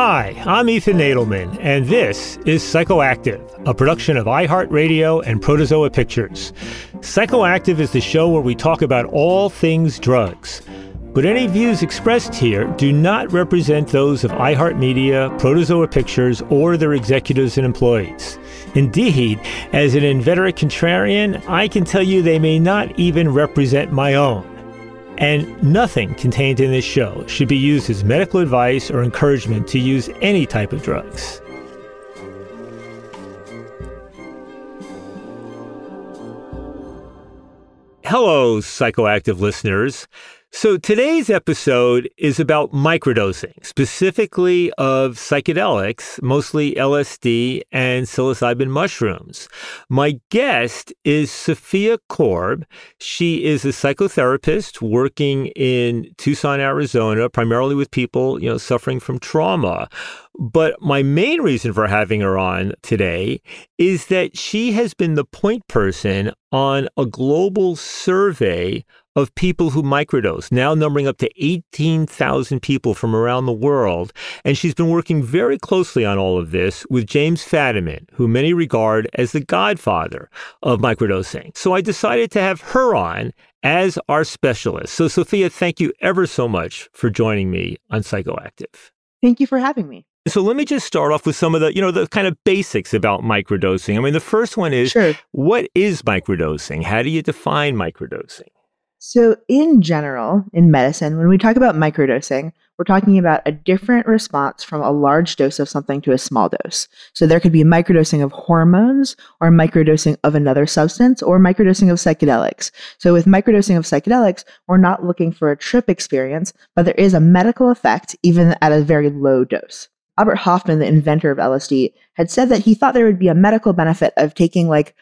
Hi, I'm Ethan Nadelmann, and this is Psychoactive, a production of iHeartRadio and Protozoa Pictures. Psychoactive is the show where we talk about all things drugs. But any views expressed here do not represent those of iHeartMedia, Protozoa Pictures, or their executives and employees. Indeed, as an inveterate contrarian, I can tell you they may not even represent my own. And nothing contained in this show should be used as medical advice or encouragement to use any type of drugs. Hello, psychoactive listeners. So today's episode is about microdosing, specifically of psychedelics, mostly LSD and psilocybin mushrooms. My guest is Sophia Korb. She is a psychotherapist working in Tucson, Arizona, primarily with people, you know, suffering from trauma. But my main reason for having her on today is that she has been the point person on a global survey of people who microdose, now numbering up to 18,000 people from around the world. And she's been working very closely on all of this with James Fadiman, who many regard as the godfather of microdosing. So I decided to have her on as our specialist. So, Sophia, thank you ever so much for joining me on Psychoactive. Thank you for having me. So let me just start off with some of the, you know, the kind of basics about microdosing. I mean, the first one is Sure. what is microdosing? How do you define microdosing? So, in general, in medicine, when we talk about microdosing, we're talking about a different response from a large dose of something to a small dose. So, there could be microdosing of hormones, or microdosing of another substance, or microdosing of psychedelics. So, with microdosing of psychedelics, we're not looking for a trip experience, but there is a medical effect even at a very low dose. Albert Hofmann, the inventor of LSD, had said that he thought there would be a medical benefit of taking like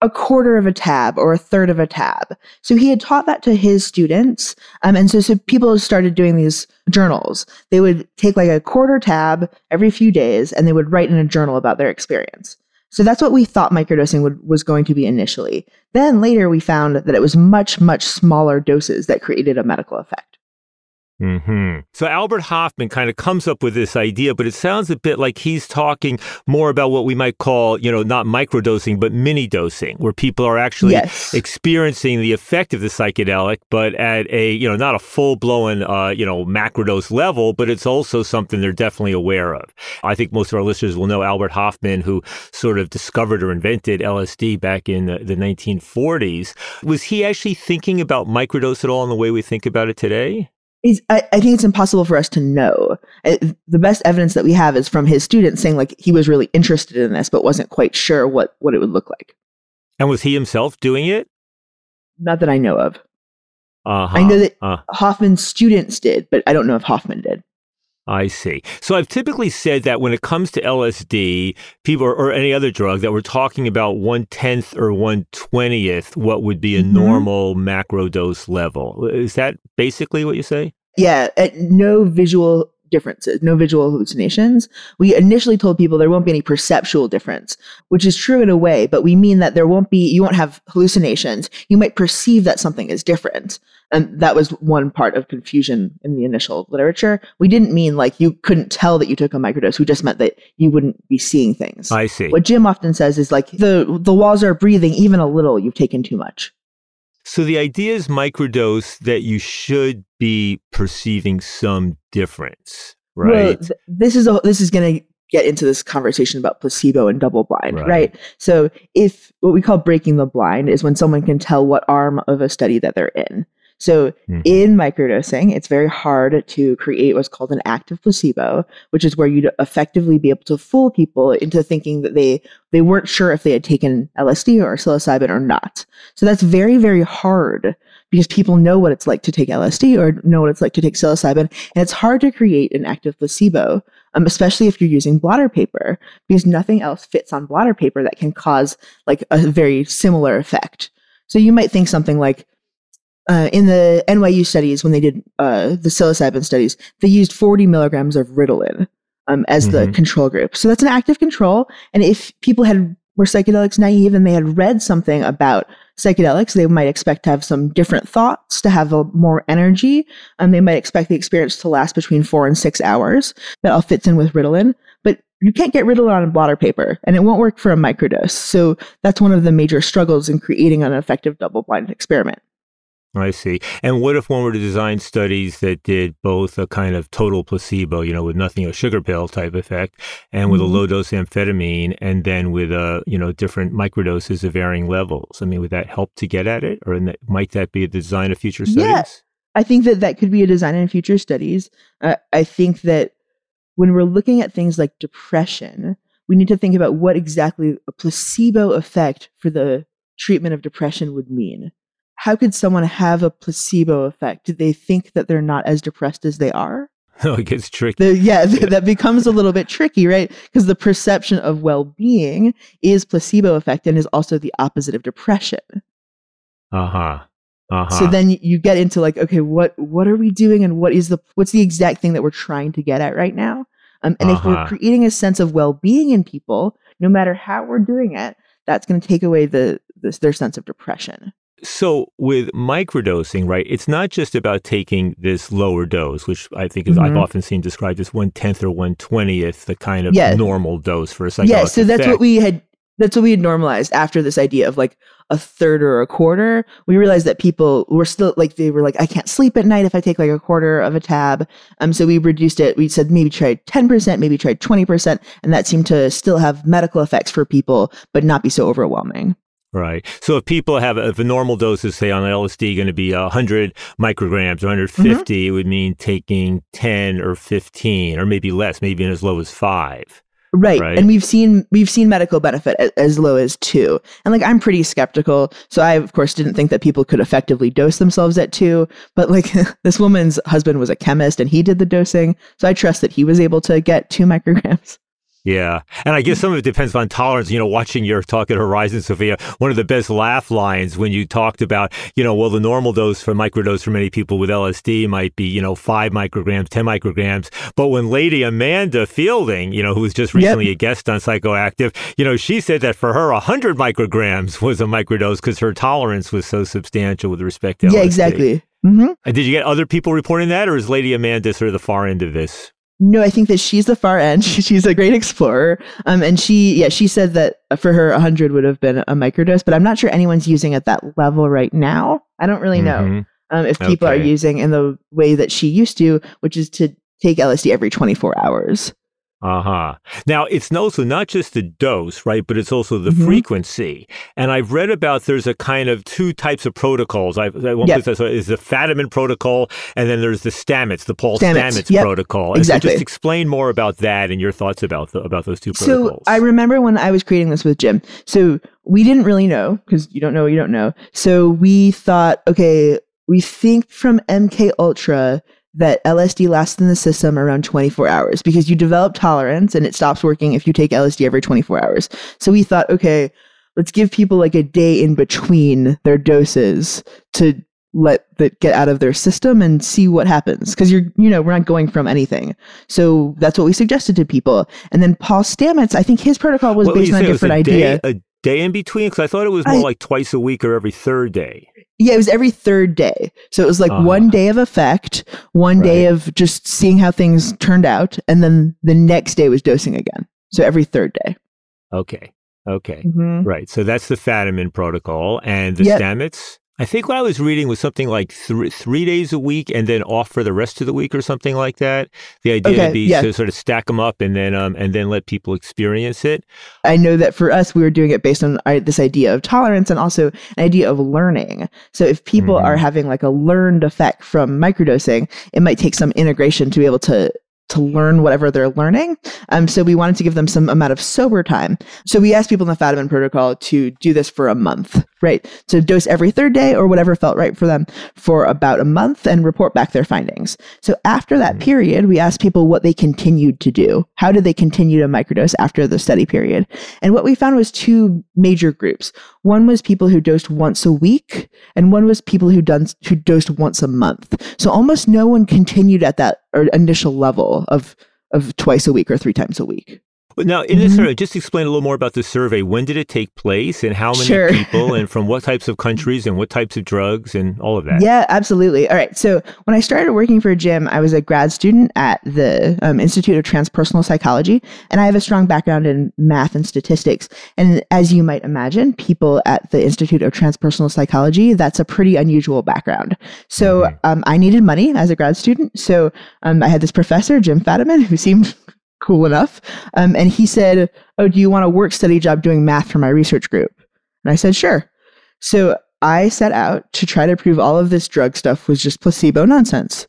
a quarter of a tab or a third of a tab. So he had taught that to his students. Um, and so, so people started doing these journals. They would take like a quarter tab every few days and they would write in a journal about their experience. So that's what we thought microdosing would, was going to be initially. Then later we found that it was much, much smaller doses that created a medical effect. Hmm So Albert Hofmann kind of comes up with this idea, but it sounds a bit like he's talking more about what we might call, you know, not microdosing, but mini dosing, where people are actually Yes. experiencing the effect of the psychedelic, but at a, you know, not a full blown, uh, you know, macrodose level, but it's also something they're definitely aware of. I think most of our listeners will know Albert Hofmann, who sort of discovered or invented LSD back in the, the 1940s. Was he actually thinking about microdose at all in the way we think about it today? Is I, I think it's impossible for us to know. Uh, The best evidence that we have is from his students saying like he was really interested in this, but wasn't quite sure what what it would look like. And was he himself doing it? Not that I know of. Uh-huh. I know that Uh, Hofmann's students did, but I don't know if Hofmann did. I see. So I've typically said that when it comes to LSD, people or, or any other drug, that we're talking about one tenth or one twentieth what would be a Mhm. normal macro dose level. Is that basically what you say? Yeah, uh, no visual differences, no visual hallucinations. We initially told people there won't be any perceptual difference, which is true in a way, but we mean that there won't be, you won't have hallucinations. You might perceive that something is different. And that was one part of confusion in the initial literature. We didn't mean like you couldn't tell that you took a microdose. We just meant that you wouldn't be seeing things. I see. What Jim often says is like the the walls are breathing even a little. You've taken too much. So the idea is microdose that you should be perceiving some difference, Well, right? th- this is a, this is going to get into this conversation about placebo and double blind, Right. right. So if what we call breaking the blind is when someone can tell what arm of a study that they're in. So Mhm. in microdosing, it's very hard to create what's called an active placebo, which is where you'd effectively be able to fool people into thinking that they they weren't sure if they had taken LSD or psilocybin or not. So that's very very hard because people know what it's like to take LSD or know what it's like to take psilocybin, and it's hard to create an active placebo, um, especially if you're using blotter paper because nothing else fits on blotter paper that can cause like a very similar effect. So you might think something like uh, in the NYU studies, when they did uh, the psilocybin studies, they used 40 milligrams of Ritalin um, as the Mhm. control group. So that's an active control. And if people had were psychedelics naive and they had read something about psychedelics, they might expect to have some different thoughts, to have a, more energy, and they might expect the experience to last between four and six hours. That all fits in with Ritalin, but you can't get Ritalin on blotter paper, and it won't work for a microdose. So that's one of the major struggles in creating an effective double-blind experiment. I see. And what if one were to design studies that did both a kind of total placebo, you know, with nothing, a sugar pill type effect, and with Mhm. a low dose amphetamine, and then with a you know, different microdoses of varying levels? I mean, would that help to get at it, or in that, might that be the design of future studies? Yeah. I think that that could be a design in future studies. Uh, I think that when we're looking at things like depression, we need to think about what exactly a placebo effect for the treatment of depression would mean. How could someone have a placebo effect? Do they think that they're not as depressed as they are? Oh, it gets tricky. The, yeah, th- that becomes a little bit tricky, right? Because the perception of well-being is placebo effect and is also the opposite of depression. Uh huh. Uh huh. So then you get into like, okay, what what are we doing, and what is the what's the exact thing that we're trying to get at right now? Um, and if we're Uh-huh. creating a sense of well being in people, no matter how we're doing it, that's going to take away the this, their sense of depression. So with microdosing, right, it's not just about taking this lower dose, which I think is I've Mhm. often seen described as one tenth or one twentieth, the kind of Yeah. normal dose for a psychedelic yeah, so that's what we had. That's what we had normalized after this idea of like a third or a quarter. We realized that people were still like they were like, I can't sleep at night if I take like a quarter of a tab. Um, so we reduced it. We said maybe try ten percent, maybe try twenty percent, and that seemed to still have medical effects for people, but not be so overwhelming. Right. So if people have, if a normal dose is, say, on LSD going to be 100 micrograms or mm-hmm. 150, it would mean taking 10 or 15 or maybe less, maybe as low as five. Right. Right. And we've seen we've seen medical benefit as low as 2. And like I'm pretty skeptical, so I of course didn't think that people could effectively dose themselves at 2, but like this woman's husband was a chemist and he did the dosing, so I trust that he was able to get 2 micrograms. Yeah. And I guess some of it depends on tolerance. You know, watching your talk at Horizon, Sophia, one of the best laugh lines when you talked about, you know, well, the normal dose for microdose for many people with LSD might be, you know, five micrograms, 10 micrograms. But when Lady Amanda Feilding, you know, who was just Yep. recently a guest on Psychoactive, you know, she said that for her, 100 micrograms was a microdose because her tolerance was so substantial with respect to Yeah, LSD. exactly. hmm Uh, Did you get other people reporting that, or is Lady Amanda sort of the far end of this? No, I think that she's the far end. She's a great explorer. Um, and she, yeah, she said that for her, 100 would have been a microdose, but I'm not sure anyone's using at that level right now. I don't really know Mhm. um, if people are using in the way that she used to, which is to take LSD every 24 hours. Uh huh. Now, it's also not just the dose, right? But it's also the Mhm. frequency. And I've read about there's a kind of two types of protocols. I one Yep. place I is the Fadiman protocol, and then there's the Stamets, the Paul Stamets, Stamets, yep, protocol. And so exactly. just explain more about that and your thoughts about the, about those two protocols. So. I remember when I was creating this with Jim. So we didn't really know because you don't know what you don't know. So we thought, okay, we think from MK Ultra that LSD lasts in the system around 24 hours because you develop tolerance and it stops working if you take LSD every 24 hours. So we thought, okay, let's give people like a day in between their doses to let that get out of their system and see what happens because you're you know we're not going from anything so that's what we suggested to people and then paul stamets i think his protocol was would based on a say? It was different a idea Day, a day in between? Because I thought it was more I- like twice a week or every third day. yeah it was every third day so it was like Uh-huh. one day of effect one day of just seeing how things turned out and then the next day was dosing again so every third day Okay. Okay. Mhm. Right. So that's the Fadiman protocol and the Yep. Stamets. I think what I was reading was something like three three days a week and then off for the rest of the week or something like that. The idea Okay, would be yeah. to sort of stack them up and then um and then let people experience it. I know that for us, we were doing it based on uh, this idea of tolerance and also an idea of learning. So if people Mhm. are having like a learned effect from microdosing, it might take some integration to be able to to learn whatever they're learning. Um, so we wanted to give them some amount of sober time. So we asked people in the Fadiman protocol to do this for a month, right? So dose every third day or whatever felt right for them for about a month and report back their findings. So after that mm-hmm. period, we asked people what they continued to do. How did they continue to microdose after the study period? And what we found was two major groups. One was people who dosed once a week, and one was people who done who dosed once a month. So almost no one continued at that or initial level of of twice a week or three times a week. Now in this Mhm. survey, just explain a little more about the survey. When did it take place and how many Sure. people and from what types of countries and what types of drugs and all of that? Yeah, absolutely. All right. So when I started working for Jim, I was a grad student at the um, Institute of Transpersonal Psychology, and I have a strong background in math and statistics. And as you might imagine, people at the Institute of Transpersonal Psychology, that's a pretty unusual background. So Mhm. um, I needed money as a grad student. So um, I had this professor, Jim Fadiman, who seemed cool enough. Um, and he said, Oh, do you want a work study job doing math for my research group? And I said, Sure. So I set out to try to prove all of this drug stuff was just placebo nonsense.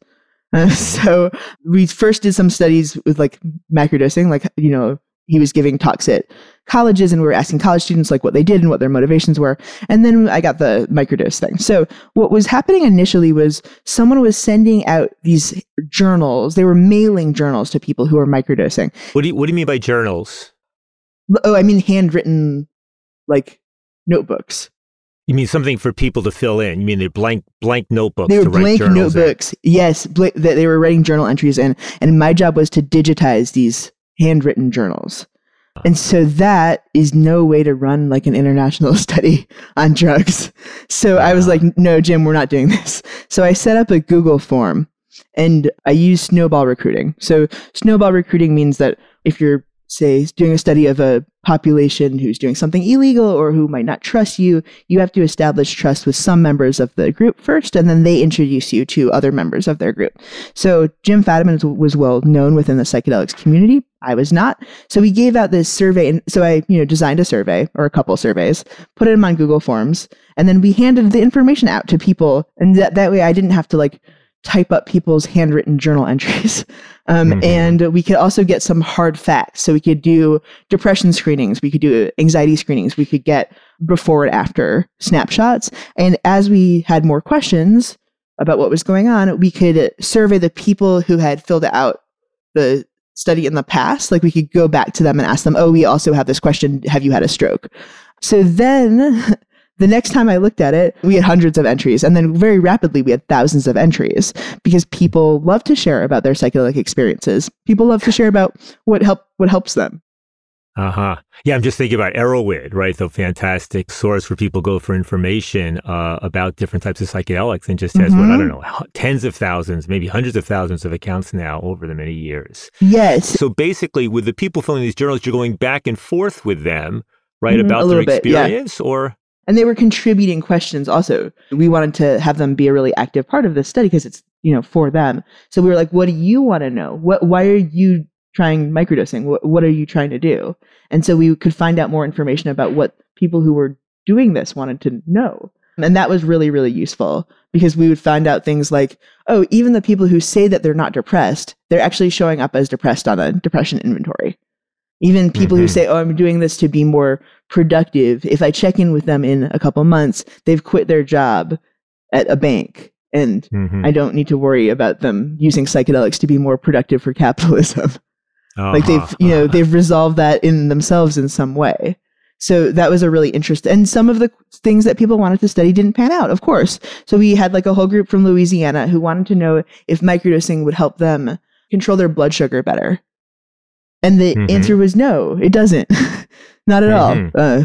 Uh, so we first did some studies with like microdosing, like, you know, he was giving talks at colleges and we were asking college students like what they did and what their motivations were. And then I got the microdose thing. So what was happening initially was someone was sending out these journals. They were mailing journals to people who were microdosing. What do you what do you mean by journals? Oh, I mean handwritten like notebooks. You mean something for people to fill in? You mean they're blank blank notebooks they were to write blank journals in? notebooks. Yes, bla- that they were writing journal entries in, and my job was to digitize these handwritten journals. And so that is no way to run like an international study on drugs. So I was like, no, Jim, we're not doing this. So I set up a Google form and I use snowball recruiting. So snowball recruiting means that if you're say doing a study of a population who's doing something illegal or who might not trust you, you have to establish trust with some members of the group first, and then they introduce you to other members of their group. So Jim Fadiman was- well known within the psychedelics community. I was not. So we gave out this survey, and so I, you know, designed a survey or a couple surveys, put them on Google Forms, and then we handed the information out to people, and that that way I didn't have to like type up people's handwritten journal entries. Um, Mhm. And we could also get some hard facts. So we could do depression screenings, we could do anxiety screenings, we could get before and after snapshots. And as we had more questions about what was going on, we could survey the people who had filled out the study in the past. Like we could go back to them and ask them, oh, we also have this question Have you had a stroke? So then the next time I looked at it, we had hundreds of entries. And then very rapidly, we had thousands of entries because people love to share about their psychedelic experiences. People love to share about what help what helps them. Uh huh. Yeah, I'm just thinking about Erowid, right? The fantastic source where people go for information uh, about different types of psychedelics and just has, what, I don't know, tens of thousands, maybe hundreds of thousands of accounts now over the many years. Yes. So basically, with the people filling these journals, you're going back and forth with them, right, Mhm, about their little bit, yeah. experience or. And they were contributing questions also. We wanted to have them be a really active part of this study because it's you know for them. So we were like what do you want to know? What why are you trying microdosing? What, what are you trying to do? And so we could find out more information about what people who were doing this wanted to know. And that was really really useful because we would find out things like oh even the people who say that they're not depressed they're actually showing up as depressed on a depression inventory even people who Mhm. say oh i'm doing this to be more productive if i check in with them in a couple months they've quit their job at a bank and Mhm. i don't need to worry about them using psychedelics to be more productive for capitalism like they've Uh-huh, you know uh-huh. they've resolved that in themselves in some way so that was a really interesting and some of the things that people wanted to study didn't pan out of course so we had like a whole group from louisiana who wanted to know if microdosing would help them control their blood sugar better and the Mhm. answer was no it doesn't not at Mhm. all uh,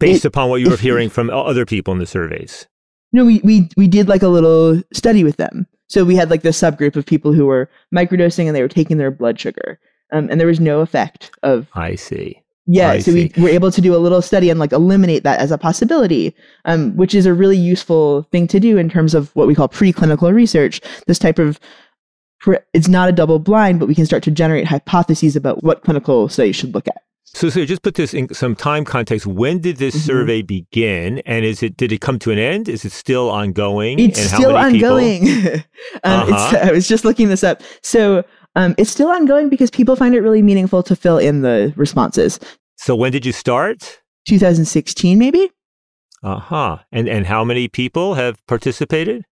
Based it- upon what you were hearing from other people in the surveys. No, we, we we did like a little study with them. So we had like this subgroup of people who were microdosing and they were taking their blood sugar, um, and there was no effect of I see. yeah. I so we were able to do a little study and like eliminate that as a possibility, um, which is a really useful thing to do in terms of what we call preclinical research. This type of it's not a double blind, but we can start to generate hypotheses about what clinical studies should look at. So, so just put this in some time context. When did this Mhm. survey begin, and is it did it come to an end? Is it still ongoing? It's and how still ongoing. um, it's, Uh-huh. I was just looking this up. So um, it's still ongoing because people find it really meaningful to fill in the responses. So when did you start? 2016, maybe Uh huh. And and how many people have participated?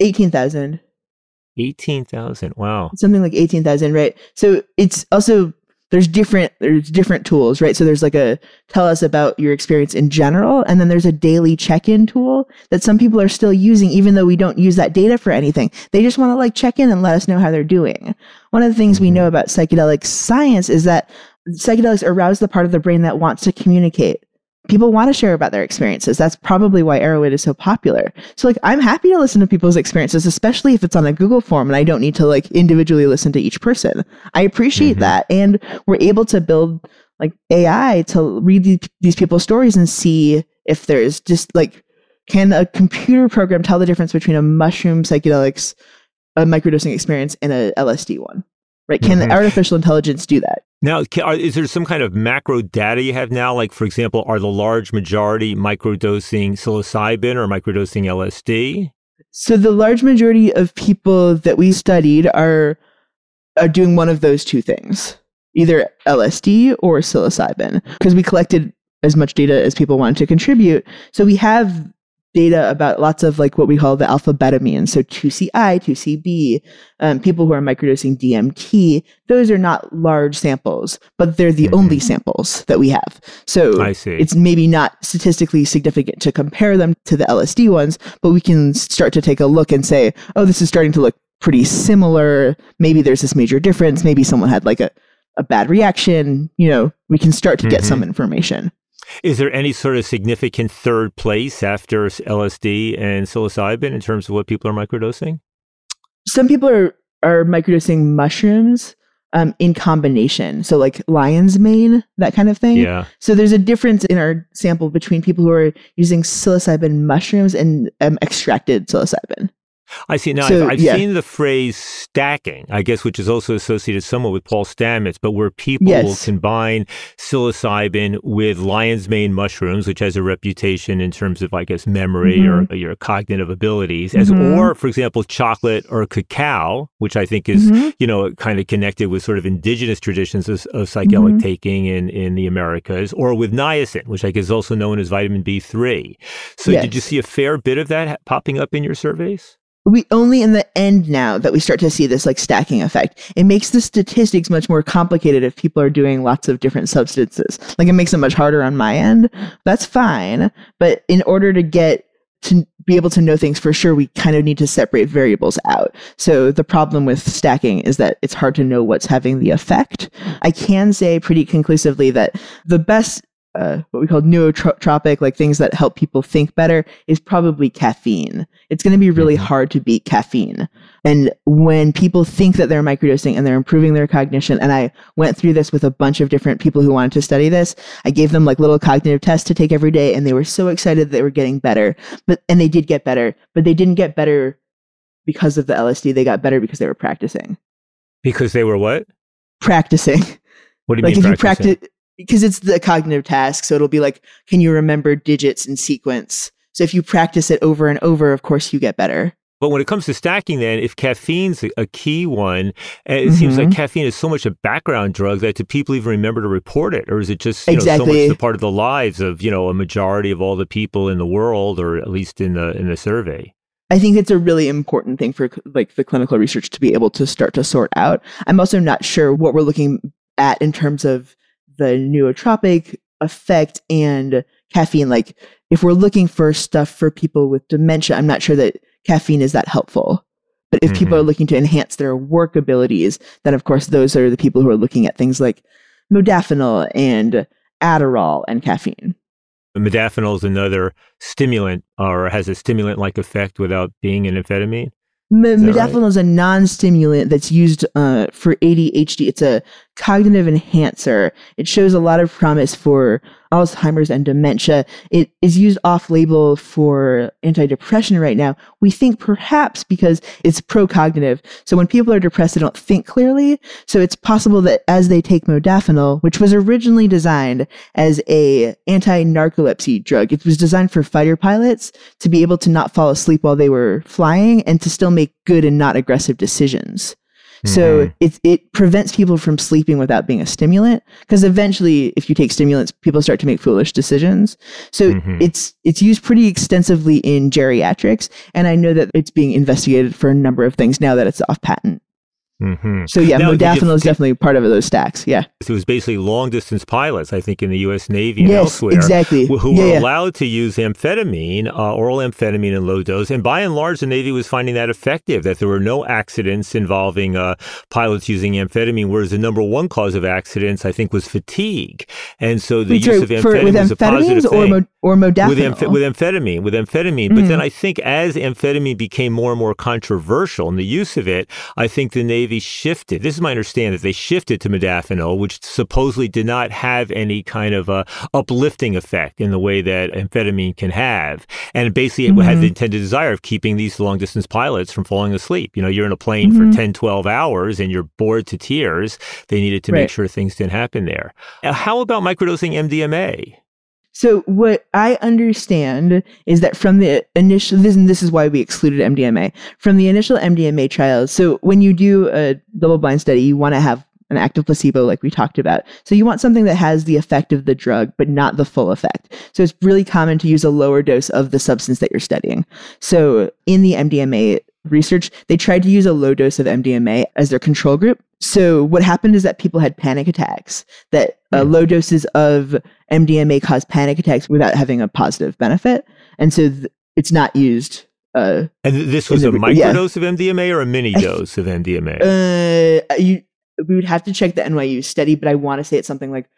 Eighteen thousand. Wow. something like 18,000, right? So it's also there's different there's different tools, right? So there's like a tell us about your experience in general, and then there's a daily check-in tool that some people are still using, even though we don't use that data for anything. They just want to like check in and let us know how they're doing. One of the things we Mhm. know about psychedelic science is that psychedelics arouse the part of the brain that wants to communicate. People want to share about their experiences. That's probably why Erowid is so popular. So like I'm happy to listen to people's experiences, especially if it's on a Google form and I don't need to like individually listen to each person. I appreciate Mhm. that. And we're able to build like AI to read these, these people's stories and see if there's just like can a computer program tell the difference between a mushroom psychedelics a microdosing experience and a LSD one? Right? Can Mhm. the artificial intelligence do that? Now, are, is there some kind of macro data you have now? Like, for example, are the large majority microdosing psilocybin or microdosing LSD? So the large majority of people that we studied are are doing one of those two things, either LSD or psilocybin, because we collected as much data as people wanted to contribute. So we have data about lots of like what we call the alpha betamine, so 2CI, 2CB, um, people who are microdosing DMT. Those are not large samples, but they're the Mhm. only samples that we have. So I see. it's maybe not statistically significant to compare them to the LSD ones, but we can start to take a look and say, oh, this is starting to look pretty similar. Maybe there's this major difference. Maybe someone had like a, a bad reaction. You know, we can start to get some information. Is there any sort of significant third place after LSD and psilocybin in terms of what people are microdosing? Some people are, are microdosing mushrooms um, in combination. So, like lion's mane, that kind of thing. Yeah. So there's a difference in our sample between people who are using psilocybin mushrooms and um, extracted psilocybin. I see. Now, So, I've, I've yeah. seen the phrase stacking, I guess, which is also associated somewhat with Paul Stamets, but where people will combine psilocybin with lion's mane mushrooms, which has a reputation in terms of, I guess, memory or your cognitive abilities, as Mhm. or, for example, chocolate or cacao, which I think is, Mhm. you know, kind of connected with sort of indigenous traditions of, of psychedelic Mhm. taking in, in the Americas, or with niacin, which I guess is also known as vitamin B3. So, did you see a fair bit of that ha- popping up in your surveys? We only in the end now that we start to see this like stacking effect it makes the statistics much more complicated if people are doing lots of different substances like it makes it much harder on my end that's fine but in order to get to be able to know things for sure, we kind of need to separate variables out. So the problem with stacking is that it's hard to know what's having the effect. I can say pretty conclusively that the best uh, what we call nootropic, like things that help people think better, is probably caffeine. It's going to be really mm-hmm. hard to beat caffeine. And when people think that they're microdosing and they're improving their cognition, and I went through this with a bunch of different people who wanted to study this, I gave them like little cognitive tests to take every day, and they were so excited they were getting better. But and they did get better, but they didn't get better because of the LSD. They got better because they were practicing. Because they were what? Practicing. What do you like mean? Like if practicing? you practice because it's the cognitive task. So it'll be like, can you remember digits in sequence? So if you practice it over and over, of course, you get better. But when it comes to stacking, then, if caffeine's a key one, and it mm-hmm. seems like mm-hmm. caffeine is so much a background drug that do people even remember to report it, or is it just exactly. know, so much a part of the lives of you know a majority of all the people in the world, or at least in the in the survey? I think it's a really important thing for like the clinical research to be able to start to sort out. I'm also not sure what we're looking at in terms of the nootropic effect and caffeine. Like, if we're looking for stuff for people with dementia, I'm not sure that caffeine is that helpful. But if mm-hmm. people are looking to enhance their work abilities, then of course those are the people who are looking at things like modafinil and Adderall and caffeine. Modafinil is another stimulant or has a stimulant like effect without being an amphetamine. M- modafinil right? is a non-stimulant that's used uh, for ADHD. It's a cognitive enhancer. It shows a lot of promise for Alzheimer's and dementia. It is used off label for antidepressant right now. We think perhaps because it's pro cognitive. So when people are depressed, they don't think clearly. So it's possible that as they take modafinil, which was originally designed as a anti-narcolepsy drug, it was designed for fighter pilots to be able to not fall asleep while they were flying and to still make good and not aggressive decisions. So mm-hmm. it it prevents people from sleeping without being a stimulant because eventually if you take stimulants people start to make foolish decisions. So mm-hmm. it's it's used pretty extensively in geriatrics and I know that it's being investigated for a number of things now that it's off patent. Mm-hmm. So yeah, now, modafinil is definitely part of those stacks. Yeah, it was basically long distance pilots, I think, in the U.S. Navy and yes, elsewhere, exactly, who, who yeah, were yeah. allowed to use amphetamine, uh, oral amphetamine in low dose, and by and large, the Navy was finding that effective. That there were no accidents involving uh, pilots using amphetamine, whereas the number one cause of accidents, I think, was fatigue, and so the Wait, use of for, amphetamine was a positive or thing. Mo- or modafinil with, amph- with amphetamine, with amphetamine. Mm. But then I think as amphetamine became more and more controversial in the use of it, I think the Navy shifted this is my understanding that they shifted to modafinil, which supposedly did not have any kind of a uplifting effect in the way that amphetamine can have. And basically it mm-hmm. had the intended desire of keeping these long distance pilots from falling asleep. You know, you're in a plane mm-hmm. for 10, 12 hours and you're bored to tears. They needed to right. make sure things didn't happen there. Now, How about microdosing MDMA? So what I understand is that from the initial this and this is why we excluded MDMA from the initial MDMA trials. So when you do a double blind study, you want to have an active placebo like we talked about. So you want something that has the effect of the drug but not the full effect. So it's really common to use a lower dose of the substance that you're studying. So in the MDMA research, they tried to use a low dose of MDMA as their control group. So what happened is that people had panic attacks, that uh, hmm. low doses of MDMA cause panic attacks without having a positive benefit. And so th- it's not used. Uh, and this was the, a microdose yeah. of MDMA or a mini dose of MDMA? Uh, you, we would have to check the NYU study, but I want to say it's something like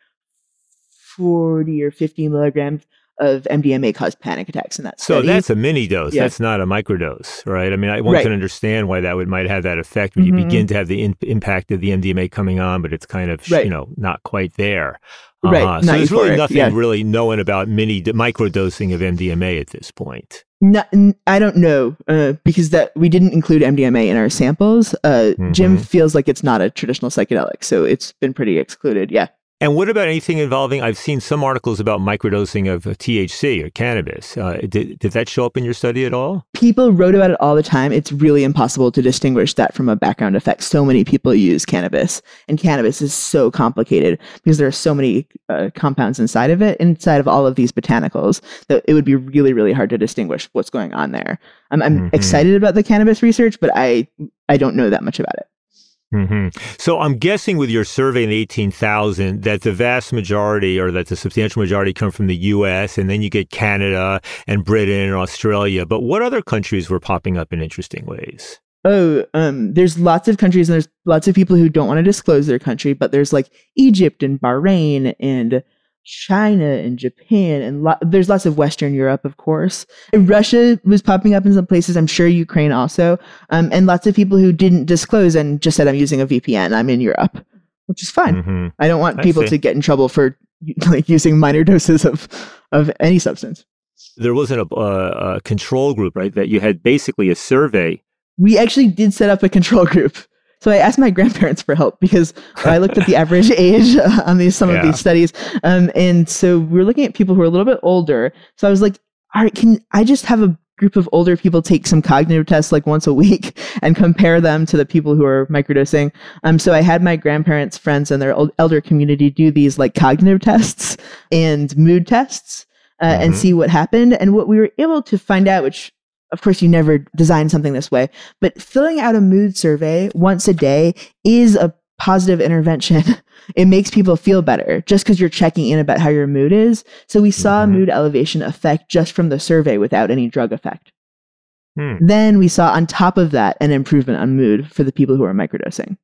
40 or 50 milligrams of MDMA caused panic attacks in that study. So that's a mini dose. Yeah. That's not a microdose, right? I mean, I, one right. can understand why that would might have that effect when mm-hmm. you begin to have the in, impact of the MDMA coming on, but it's kind of right. you know not quite there. Uh-huh. Right. So there's really nothing yeah. really known about mini microdosing of MDMA at this point. No, I don't know uh, because that we didn't include MDMA in our samples. Uh, mm-hmm. Jim feels like it's not a traditional psychedelic, so it's been pretty excluded. Yeah. And what about anything involving? I've seen some articles about microdosing of THC or cannabis. Uh, did, did that show up in your study at all? People wrote about it all the time. It's really impossible to distinguish that from a background effect. So many people use cannabis, and cannabis is so complicated because there are so many uh, compounds inside of it, inside of all of these botanicals, that it would be really, really hard to distinguish what's going on there. I'm, I'm mm-hmm. excited about the cannabis research, but I I don't know that much about it. Hmm So I'm guessing with your survey in 18,000 that the vast majority or that the substantial majority come from the US and then you get Canada and Britain and Australia. But what other countries were popping up in interesting ways? Oh, um, there's lots of countries and there's lots of people who don't want to disclose their country, but there's like Egypt and Bahrain and China and Japan and lo- there's lots of Western Europe, of course. And Russia was popping up in some places. I'm sure Ukraine also, um, and lots of people who didn't disclose and just said I'm using a VPN. I'm in Europe, which is fine. Mm-hmm. I don't want I people see. to get in trouble for like using minor doses of of any substance. There wasn't a, a, a control group, right? That you had basically a survey. We actually did set up a control group. So I asked my grandparents for help because I looked at the average age uh, on these some of these studies, um, and so we were looking at people who are a little bit older. So I was like, "All right, can I just have a group of older people take some cognitive tests like once a week and compare them to the people who are microdosing?" Um, so I had my grandparents' friends and their old, elder community do these like cognitive tests and mood tests uh, and Mhm. see what happened. And what we were able to find out, which of course you never design something this way, but filling out a mood survey once a day is a positive intervention. it makes people feel better just because you're checking in about how your mood is. So we saw Mhm. a mood elevation effect just from the survey without any drug effect. Hmm. Then we saw on top of that an improvement on mood for the people who are microdosing.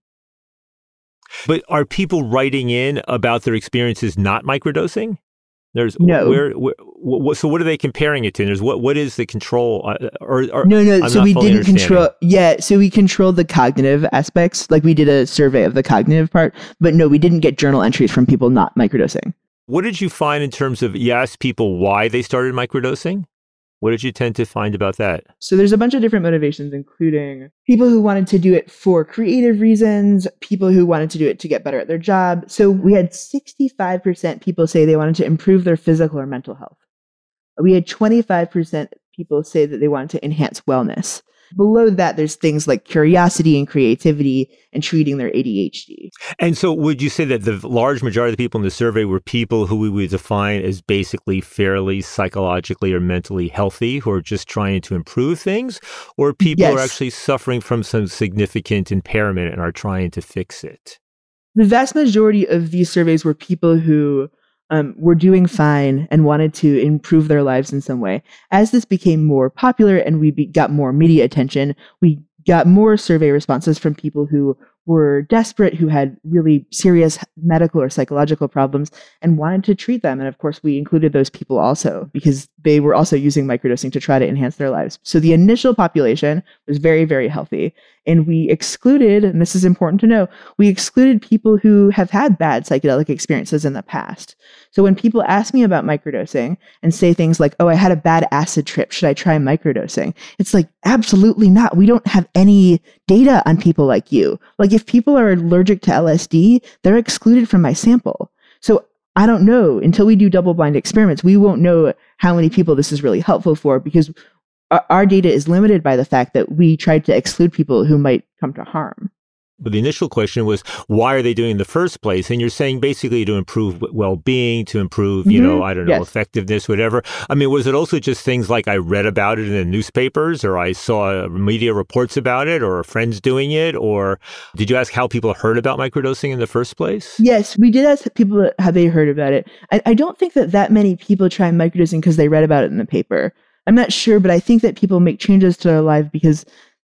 But are people writing in about their experiences not microdosing? There's No. Where, where, wh- wh- so what are they comparing it to? There's what? What is the control? Uh, or, or No, no. I'm so we didn't control. Yeah, so we controlled the cognitive aspects. Like we did a survey of the cognitive part, but no, we didn't get journal entries from people not microdosing. What did you find in terms of you asked people why they started microdosing? What did you tend to find about that? So there's a bunch of different motivations, including people who wanted to do it for creative reasons, people who wanted to do it to get better at their job. So we had 65% people say they wanted to improve their physical or mental health. We had 25% people say that they wanted to enhance wellness. Below that, there's things like curiosity and creativity and treating their ADHD. And so, would you say that the large majority of the people in the survey were people who we would define as basically fairly psychologically or mentally healthy, who are just trying to improve things, or people who are actually suffering from some significant impairment and are trying to fix it? the vast majority of these surveys were people who um, were doing fine and wanted to improve their lives in some way. As this became more popular and we be- got more media attention, we got more survey responses from people who were desperate, who had really serious medical or psychological problems and wanted to treat them. And of course, we included those people also because they were also using microdosing to try to enhance their lives. So the initial population was very, very healthy. And we excluded, and this is important to know, we excluded people who have had bad psychedelic experiences in the past. So when people ask me about microdosing and say things like, oh, I had a bad acid trip, should I try microdosing? It's like, absolutely not. We don't have any data on people like you. Like, if people are allergic to LSD, they're excluded from my sample. So I don't know until we do double blind experiments, we won't know how many people this is really helpful for because our, our data is limited by the fact that we tried to exclude people who might come to harm. But the initial question was, why are they doing it in the first place? And you're saying basically to improve well-being, to improve, you know, Mhm. I don't know, Yes. effectiveness, whatever. I mean, was it also just things like I read about it in the newspapers, or I saw uh, media reports about it, or friends doing it, or did you ask how people heard about microdosing in the first place? Yes, we did ask people how they heard about it. I, I don't think that that many people try microdosing because they read about it in the paper. I'm not sure, but I think that people make changes to their life because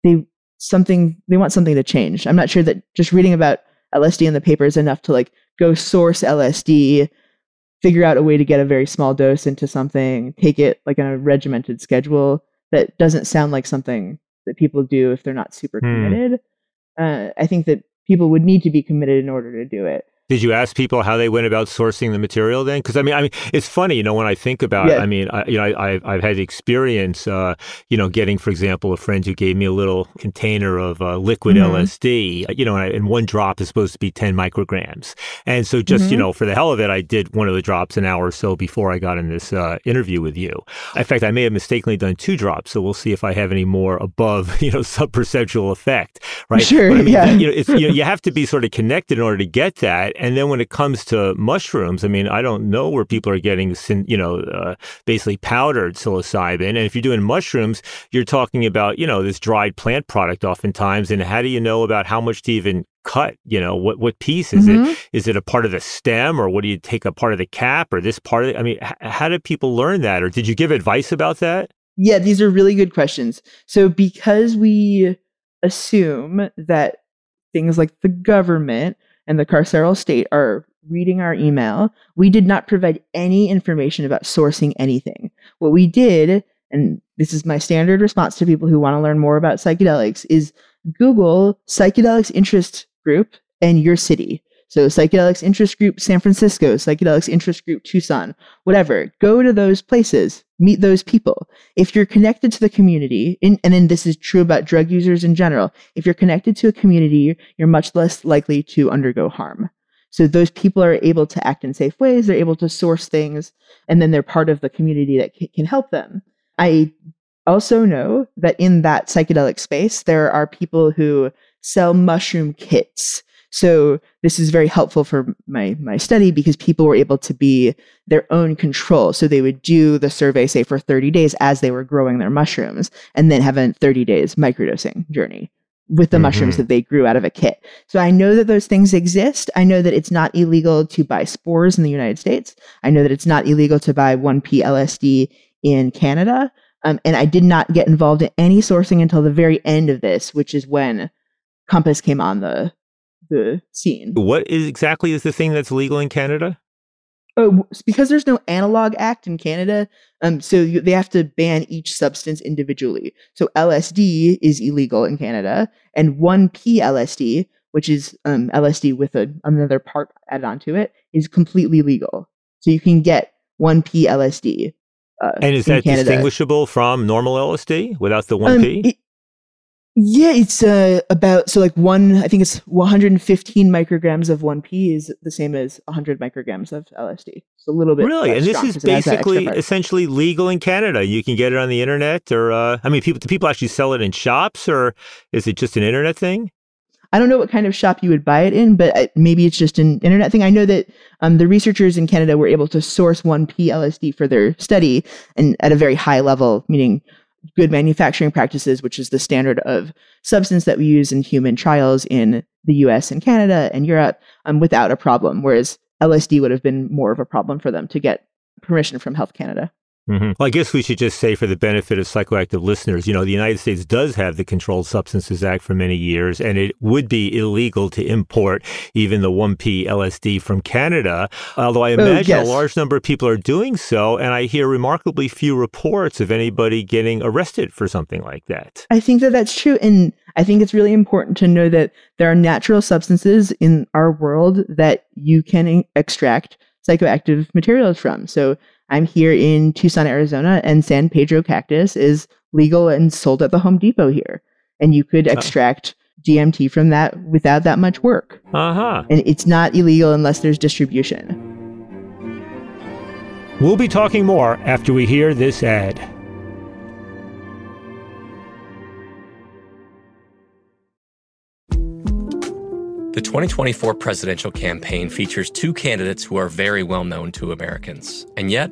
they something they want something to change. I'm not sure that just reading about LSD in the paper is enough to like go source LSD, figure out a way to get a very small dose into something, take it like on a regimented schedule. That doesn't sound like something that people do if they're not super Hmm. committed. Uh, I think that people would need to be committed in order to do it. Did you ask people how they went about sourcing the material then? Because I mean, I mean, it's funny, you know, when I think about, Yeah. I mean, I, you know, I, I've I've had experience, uh, you know, getting, for example, a friend who gave me a little container of uh, liquid Mhm. LSD, you know, and, I, and one drop is supposed to be ten micrograms, and so just you Mhm. know, for the hell of it, I did one of the drops an hour or so before I got in this uh, interview with you. In fact, I may have mistakenly done two drops, so we'll see if I have any more above, you know, subperceptual effect, right? Sure, But I mean, yeah. you know, you know, you have to be sort of connected in order to get that. And then when it comes to mushrooms, I mean, I don't know where people are getting, you know, uh, basically powdered psilocybin. And if you're doing mushrooms, you're talking about, you know, this dried plant product oftentimes. And how do you know about how much to even cut? You know, what what piece is Mhm. it? Is it a part of the stem, or what do you take a part of the cap, or this part of it? I mean, h- how did people learn that, or did you give advice about that? Yeah, these are really good questions. So, because we assume that things like the government and the carceral state are reading our email, we did not provide any information about sourcing anything. What we did, and this is my standard response to people who want to learn more about psychedelics, is Google psychedelics interest group and your city. So, psychedelics interest group San Francisco, psychedelics interest group Tucson, whatever. Go to those places, meet those people. If you're connected to the community, in, and then this is true about drug users in general, if you're connected to a community, you're much less likely to undergo harm. So those people are able to act in safe ways, they're able to source things, and then they're part of the community that c- can help them. I also know that in that psychedelic space, there are people who sell mushroom kits. So this is very helpful for my my study because people were able to be their own control. So they would do the survey, say for 30 days as they were growing their mushrooms, and then have a 30 days microdosing journey with the mushrooms Mhm. that they grew out of a kit. So I know that those things exist. I know that it's not illegal to buy spores in the United States. I know that it's not illegal to buy 1P LSD in Canada. Um, and I did not get involved in any sourcing until the very end of this, which is when Compass came on the the scene. What is exactly is the thing that's legal in Canada? Oh, because there's no analog act in Canada, um, so you, they have to ban each substance individually. So LSD is illegal in Canada, and 1P LSD, which is um, LSD with a, another part added onto it, is completely legal. So you can get 1P LSD. Uh, And is that Canada. distinguishable from normal LSD without the Um, 1P? it- yeah, it's uh, about so like one. I think it's 115 micrograms of 1P is the same as 100 micrograms of LSD. It's a little bit Really? And this is 'cause it has that extra basically essentially legal in Canada. You can get it on the internet or uh, I mean people do people actually sell it in shops or is it just an internet thing? I don't know what kind of shop you would buy it in, but uh, maybe it's just an internet thing. I know that um, the researchers in Canada were able to source 1P LSD for their study and at a very high level, meaning good manufacturing practices, which is the standard of substance that we use in human trials in the US and Canada and Europe um, without a problem. Whereas LSD would have been more of a problem for them to get permission from Health Canada. Mhm. Well, I guess we should just say for the benefit of psychoactive listeners, you know, the United States does have the Controlled Substances Act for many years, and it would be illegal to import even the 1P LSD from Canada. Although I imagine yes. a large number of people are doing so, and I hear remarkably few reports of anybody getting arrested for something like that. I think that that's true. And I think it's really important to know that there are natural substances in our world that you can extract psychoactive materials from. So I'm here in Tucson, Arizona, and San Pedro cactus is legal and sold at the Home Depot here. And you could Oh. extract DMT from that without that much work. Uh huh. And it's not illegal unless there's distribution. We'll be talking more after we hear this ad. The 2024 presidential campaign features two candidates who are very well known to Americans. And yet,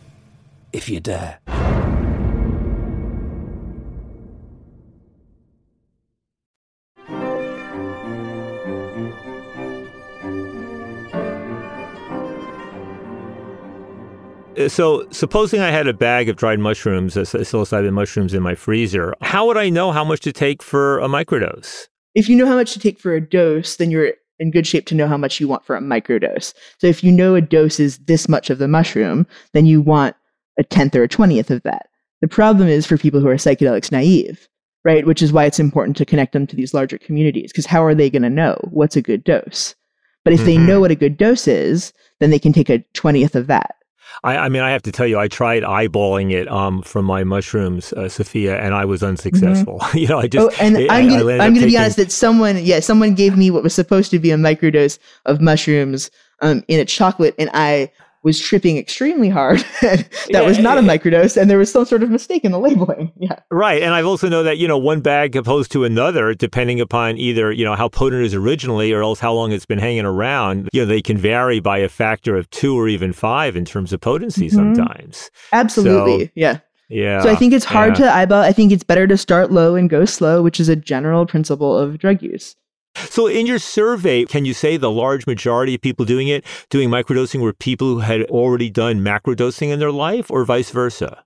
if you dare. Uh, So, supposing I had a bag of dried mushrooms, uh, psilocybin mushrooms in my freezer, how would I know how much to take for a microdose? If you know how much to take for a dose, then you're in good shape to know how much you want for a microdose. So if you know a dose is this much of the mushroom, then you want a tenth or a twentieth of that. The problem is for people who are psychedelics naive, right? Which is why it's important to connect them to these larger communities, because how are they going to know what's a good dose? But if they Mhm. know what a good dose is, then they can take a twentieth of that. I, I mean, I have to tell you, I tried eyeballing it um, from my mushrooms, uh, Sophia, and I was unsuccessful. you know, I just. oh, and I- I'm I'm up gonna be honest that someone, yeah, someone gave me what was supposed to be a microdose of mushrooms um, in a chocolate, and I was tripping extremely hard. that was Yeah, not a yeah. microdose, and there was some sort of mistake in the labeling. Yeah, Right. And I also know that, you know, one bag opposed to another, depending upon either, you know, how potent it is originally or else how long it's been hanging around, you know, they can vary by a factor of two or even five in terms of potency Mhm. sometimes. absolutely. So, yeah. Yeah. So I think it's hard yeah. to eyeball. I think it's better to start low and go slow, which is a general principle of drug use. So, in your survey, can you say the large majority of people doing it, doing microdosing, were people who had already done macrodosing in their life or vice versa?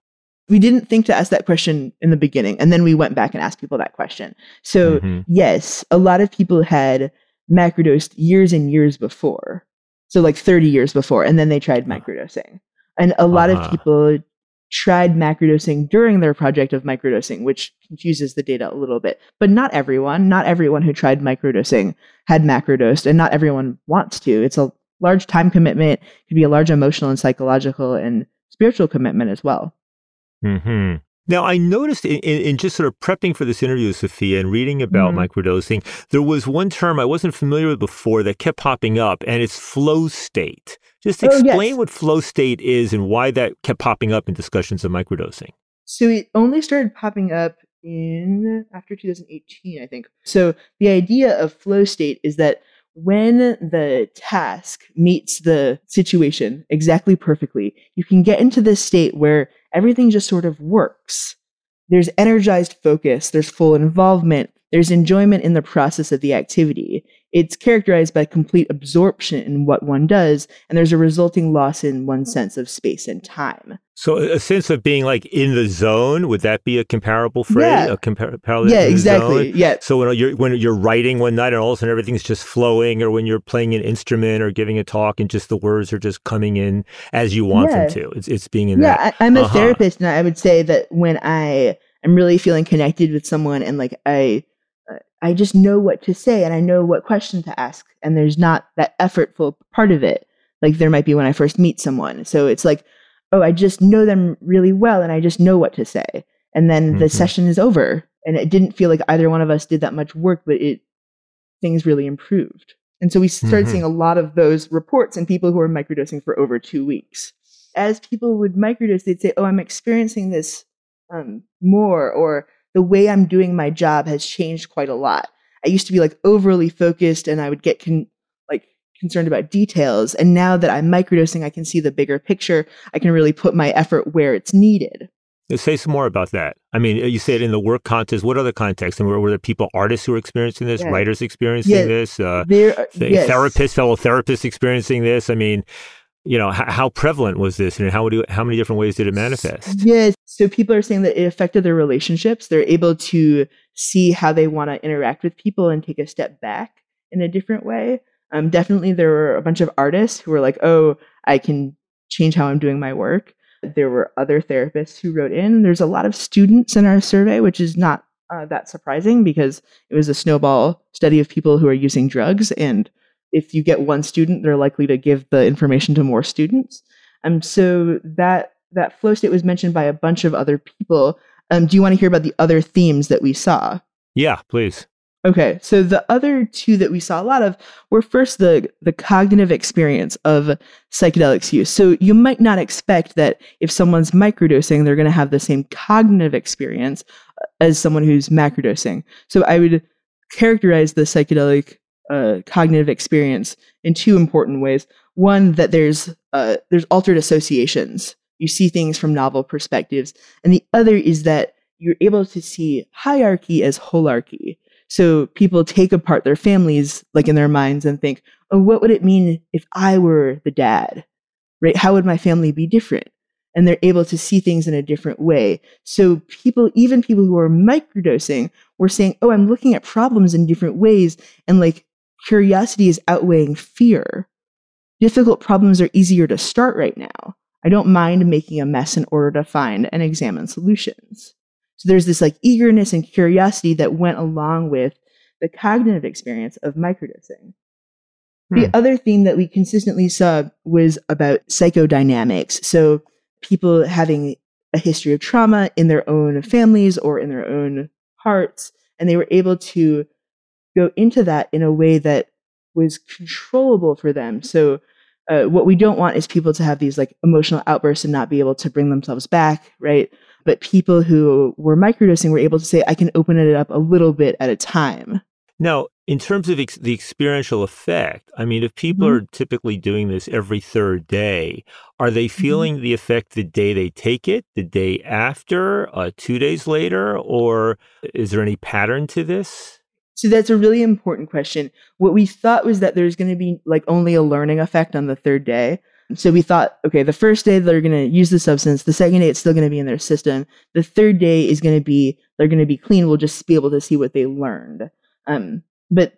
We didn't think to ask that question in the beginning, and then we went back and asked people that question. So Mhm. yes, a lot of people had macrodosed years and years before. So like 30 years before, and then they tried microdosing. And a lot Uh-huh. of people tried macrodosing during their project of microdosing, which confuses the data a little bit. But not everyone, not everyone who tried microdosing had macrodosed, and not everyone wants to. It's a large time commitment, it could be a large emotional and psychological and spiritual commitment as well. hmm Now, I noticed in, in, in just sort of prepping for this interview, with Sophia, and reading about Mhm. microdosing, there was one term I wasn't familiar with before that kept popping up, and it's flow state. Just Oh, yes. explain what flow state is and why that kept popping up in discussions of microdosing. So it only started popping up in after 2018, I think. So the idea of flow state is that when the task meets the situation exactly perfectly, you can get into this state where everything just sort of works. There's energized focus, there's full involvement, there's enjoyment in the process of the activity. It's characterized by complete absorption in what one does, and there's a resulting loss in one's sense of space and time. So, a sense of being like in the zone, would that be a comparable phrase? Yeah. A compar- parallel Yeah, exactly. zone? Yeah. So when you're when you're writing one night and all of a sudden everything's just flowing, or when you're playing an instrument or giving a talk and just the words are just coming in as you want Yeah. them to, it's it's being in yeah, that. I'm a Uh-huh. therapist, and I would say that when I am really feeling connected with someone, and like I, uh, I just know what to say, and I know what question to ask, and there's not that effortful part of it, like there might be when I first meet someone. So it's like, oh, I just know them really well, and I just know what to say, and then the Mhm. session is over, and it didn't feel like either one of us did that much work, but it things really improved. And so we started Mhm. seeing a lot of those reports and people who were microdosing for over two weeks. As people would microdose, they'd say, "Oh, I'm experiencing this um, more," or "The way I'm doing my job has changed quite a lot." I used to be like overly focused, and I would get con- like concerned about details. And now that I'm microdosing, I can see the bigger picture. I can really put my effort where it's needed. Say some more about that. I mean, you said in the work context. What other context? And were, were there people, artists who were experiencing this, Yeah. writers experiencing Yeah, this, uh, There, th- yes. therapists, fellow therapists experiencing this? I mean, you know, h- how prevalent was this, and how how many different ways did it manifest? Yes. So people are saying that it affected their relationships. They're able to see how they want to interact with people and take a step back in a different way. Um, definitely, there were a bunch of artists who were like, "Oh, I can change how I'm doing my work." There were other therapists who wrote in. There's a lot of students in our survey, which is not uh, that surprising because it was a snowball study of people who are using drugs, and if you get one student, they're likely to give the information to more students. Um, so that that flow state was mentioned by a bunch of other people. Um, do you want to hear about the other themes that we saw? Yeah, please. Okay, so the other two that we saw a lot of were first the the cognitive experience of psychedelics use. So you might not expect that if someone's microdosing, they're going to have the same cognitive experience uh, as someone who's macrodosing. So I would characterize the psychedelic uh, cognitive experience in two important ways. One that there's uh, there's altered associations. You see things from novel perspectives, and the other is that you're able to see hierarchy as holarchy. So people take apart their families, like in their minds, and think, oh, what would it mean if I were the dad? Right? How would my family be different? And they're able to see things in a different way. So people, even people who are microdosing, were saying, oh, I'm looking at problems in different ways. And like curiosity is outweighing fear. Difficult problems are easier to start right now. I don't mind making a mess in order to find and examine solutions. So there's this like eagerness and curiosity that went along with the cognitive experience of microdosing. Hmm. The other theme that we consistently saw was about psychodynamics. So people having a history of trauma in their own families or in their own hearts, and they were able to go into that in a way that was controllable for them. So uh, what we don't want is people to have these like emotional outbursts and not be able to bring themselves back, right? but people who were microdosing were able to say, I can open it up a little bit at a time. Now, in terms of ex- the experiential effect, I mean, if people mm-hmm. are typically doing this every third day, are they mm-hmm. feeling mm-hmm. the effect the day they take it, the day after, uh, two days later, or is there any pattern to this? So that's a really important question. What we thought was that there's going to be like only a learning effect on the third day. So we thought, okay, the first day they're going to use the substance. The second day it's still going to be in their system. The third day is going to be they're going to be clean. We'll just be able to see what they learned. Um, but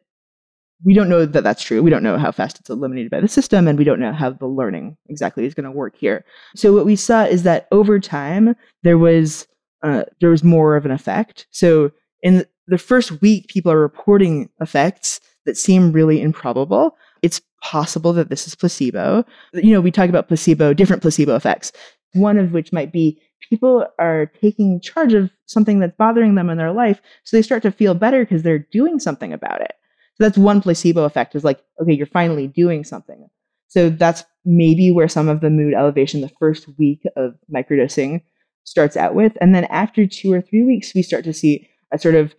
we don't know that that's true. We don't know how fast it's eliminated by the system, and we don't know how the learning exactly is going to work here. So what we saw is that over time there was uh, there was more of an effect. So in the first week, people are reporting effects that seem really improbable. It's possible that this is placebo. You know, we talk about placebo, different placebo effects, one of which might be people are taking charge of something that's bothering them in their life. So they start to feel better because they're doing something about it. So that's one placebo effect is like, okay, you're finally doing something. So that's maybe where some of the mood elevation the first week of microdosing starts out with. And then after two or three weeks, we start to see a sort of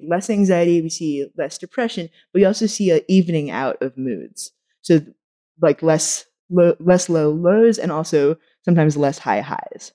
less anxiety, we see less depression, but we also see an evening out of moods. So like less low, less low lows and also sometimes less high highs.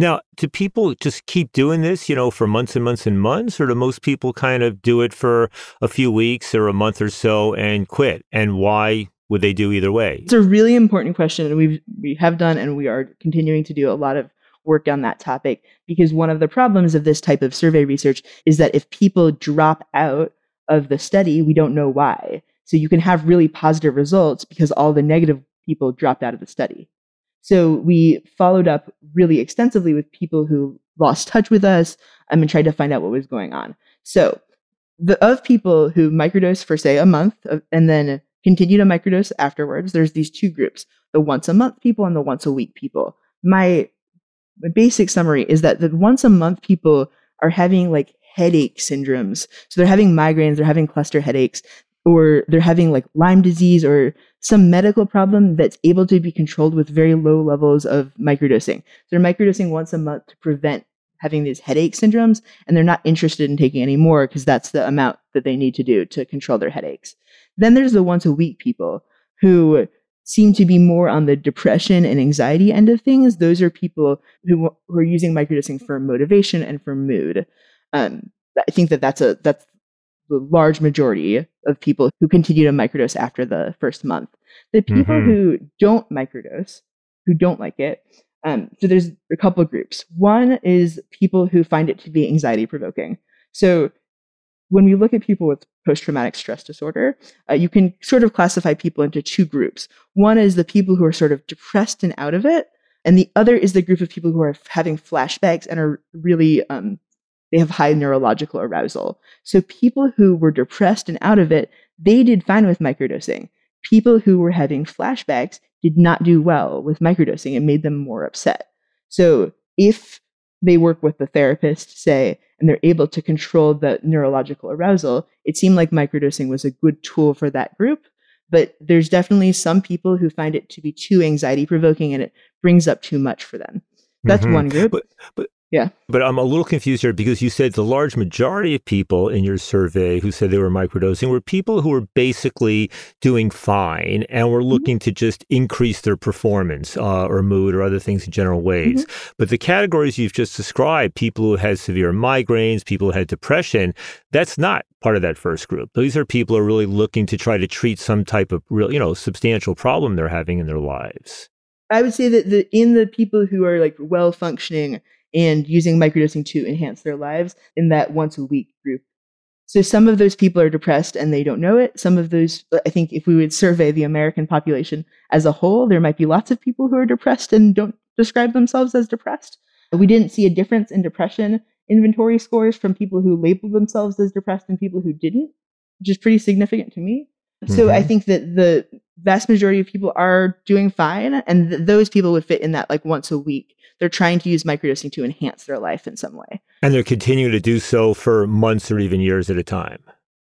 Now, do people just keep doing this, you know, for months and months and months, or do most people kind of do it for a few weeks or a month or so and quit? And why would they do either way? It's a really important question, and we we have done and we are continuing to do a lot of work on that topic because one of the problems of this type of survey research is that if people drop out of the study, we don't know why. So you can have really positive results because all the negative people dropped out of the study. So we followed up really extensively with people who lost touch with us um, and tried to find out what was going on. So the of people who microdose for say a month of, and then continue to microdose afterwards, there's these two groups: the once a month people and the once a week people. My basic summary is that the once a month people are having like headache syndromes. So they're having migraines, they're having cluster headaches or they're having like Lyme disease or some medical problem that's able to be controlled with very low levels of microdosing. So they're microdosing once a month to prevent having these headache syndromes, and they're not interested in taking any more because that's the amount that they need to do to control their headaches. Then there's the once a week people who seem to be more on the depression and anxiety end of things. Those are people who, who are using microdosing for motivation and for mood. Um, I think that that's a that's the large majority of people who continue to microdose after the first month. The people mm-hmm. who don't microdose, who don't like it, um, so there's a couple of groups. One is people who find it to be anxiety provoking. So when we look at people with post traumatic stress disorder, uh, you can sort of classify people into two groups. One is the people who are sort of depressed and out of it, and the other is the group of people who are having flashbacks and are really um, they have high neurological arousal. So people who were depressed and out of it, they did fine with microdosing. People who were having flashbacks did not do well with microdosing. It made them more upset. So if they work with the therapist, say, and they're able to control the neurological arousal, it seemed like microdosing was a good tool for that group. But there's definitely some people who find it to be too anxiety provoking and it brings up too much for them. That's Mhm. one group. But, but yeah. But I'm a little confused here because you said the large majority of people in your survey who said they were microdosing were people who were basically doing fine and were looking to just increase their performance uh, or mood or other things in general ways. But the categories you've just described, people who had severe migraines, people who had depression, that's not part of that first group. These are people who are really looking to try to treat some type of real, you know, substantial problem they're having in their lives. I would say that the in the people who are like well functioning and using microdosing to enhance their lives in that once a week group. So some of those people are depressed and they don't know it. Some of those, I think, if we would survey the American population as a whole, there might be lots of people who are depressed and don't describe themselves as depressed. We didn't see a difference in depression inventory scores from people who labeled themselves as depressed and people who didn't, which is pretty significant to me. So I Mhm. think that the vast majority of people are doing fine, and th- those people would fit in that like once a week. They're trying to use microdosing to enhance their life in some way. And they're continuing to do so for months or even years at a time.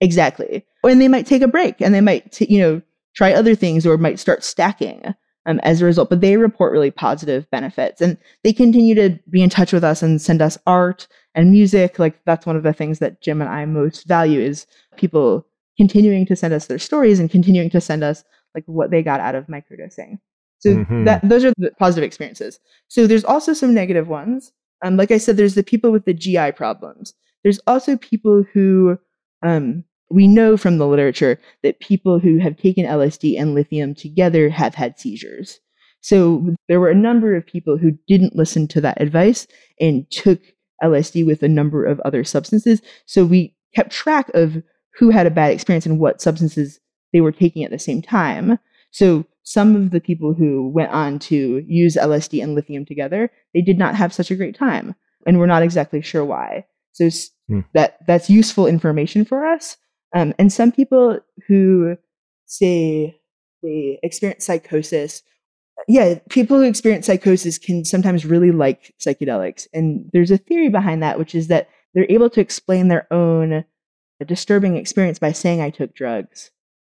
Exactly. And they might take a break and they might, t- you know, try other things or might start stacking um, as a result. But they report really positive benefits and they continue to be in touch with us and send us art and music. Like that's one of the things that Jim and I most value is people continuing to send us their stories and continuing to send us like what they got out of microdosing. So Mhm. that those are the positive experiences. So there's also some negative ones. Um, like I said, there's the people with the GI problems. There's also people who um, we know from the literature that people who have taken LSD and lithium together have had seizures. So there were a number of people who didn't listen to that advice and took LSD with a number of other substances. So we kept track of who had a bad experience and what substances they were taking at the same time. So some of the people who went on to use LSD and lithium together, they did not have such a great time, and we're not exactly sure why. So Hmm. that that's useful information for us. Um, and some people who say they experience psychosis, yeah, people who experience psychosis can sometimes really like psychedelics, and there's a theory behind that, which is that they're able to explain their own disturbing experience by saying I took drugs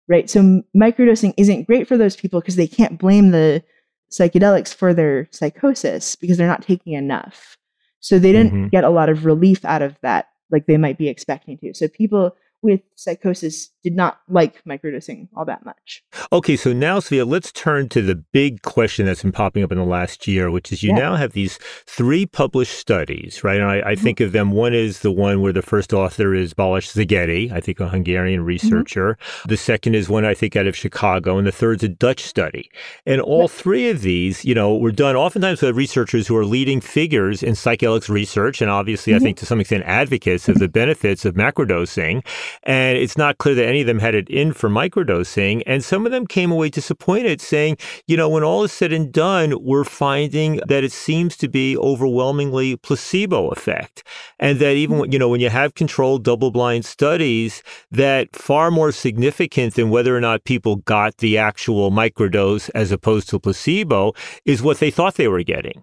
right? So microdosing isn't great for those people because they can't blame the psychedelics for their psychosis because they're not taking enough. So they didn't Mhm. get a lot of relief out of that like they might be expecting to. So people with psychosis did not like microdosing all that much. Okay, so now, Sophia, let's turn to the big question that's been popping up in the last year, which is you Yeah. now have these three published studies, right? And I, I mm-hmm. think of them. One is the one where the first author is Balázs Szigeti, I think a Hungarian mm-hmm. researcher. The second is one I think out of Chicago, and the third's a Dutch study. And all three of these, you know, were done oftentimes with researchers who are leading figures in psychedelics research, and obviously, I mm-hmm. think to some extent, advocates of the benefits of macrodosing. And it's not clear that any of them had it in for microdosing. And some of them came away disappointed, saying, you know, when all is said and done, we're finding that it seems to be overwhelmingly placebo effect. And that even, you know, when you have controlled double blind studies, that far more significant than whether or not people got the actual microdose as opposed to placebo is what they thought they were getting.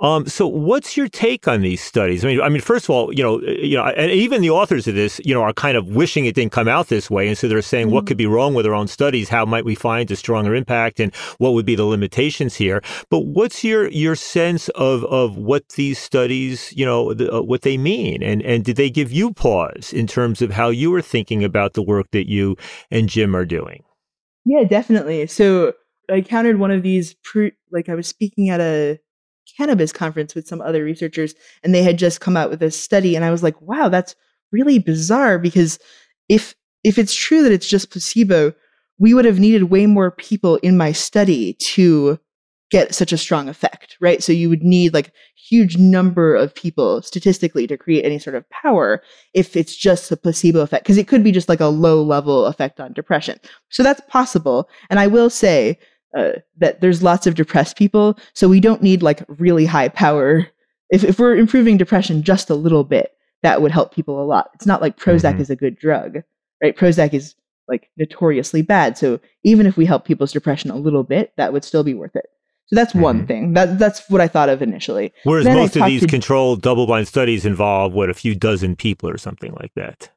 Um, so what's your take on these studies? I mean, I mean, first of all, you know, you know, and even the authors of this, you know, are kind of wishing it didn't come out this way, and so they're saying, what could be wrong with our own studies? How might we find a stronger impact, and what would be the limitations here? But what's your your sense of of what these studies, you know, the, uh, what they mean, and and did they give you pause in terms of how you were thinking about the work that you and Jim are doing? Yeah, definitely. So I countered one of these pre- like I was speaking at a cannabis conference with some other researchers and they had just come out with a study and I was like, "Wow, that's really bizarre because if if it's true that it's just placebo, we would have needed way more people in my study to get such a strong effect, right? So you would need like huge number of people statistically to create any sort of power if it's just a placebo effect because it could be just like a low level effect on depression. So that's possible. And I will say uh, that there's lots of depressed people, so we don't need like really high power. If if we're improving depression just a little bit, that would help people a lot. It's not like Prozac Mhm. is a good drug, right? Prozac is like notoriously bad. So even if we help people's depression a little bit, that would still be worth it. So that's one thing. That that's what I thought of initially. Whereas Then most of these to- controlled double blind studies involve what a few dozen people or something like that.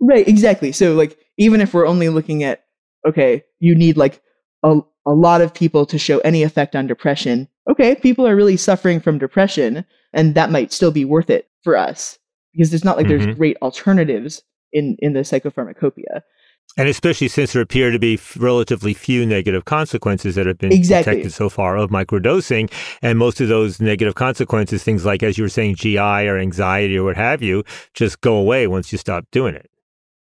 Right, exactly. So like even if we're only looking at okay, you need like a a lot of people to show any effect on depression. Okay, people are really suffering from depression and that might still be worth it for us because there's not like Mhm. there's great alternatives in in the psychopharmacopoeia. And especially since there appear to be f- relatively few negative consequences that have been Exactly. detected so far of microdosing. And most of those negative consequences, things like, as you were saying, GI or anxiety or what have you, just go away once you stop doing it.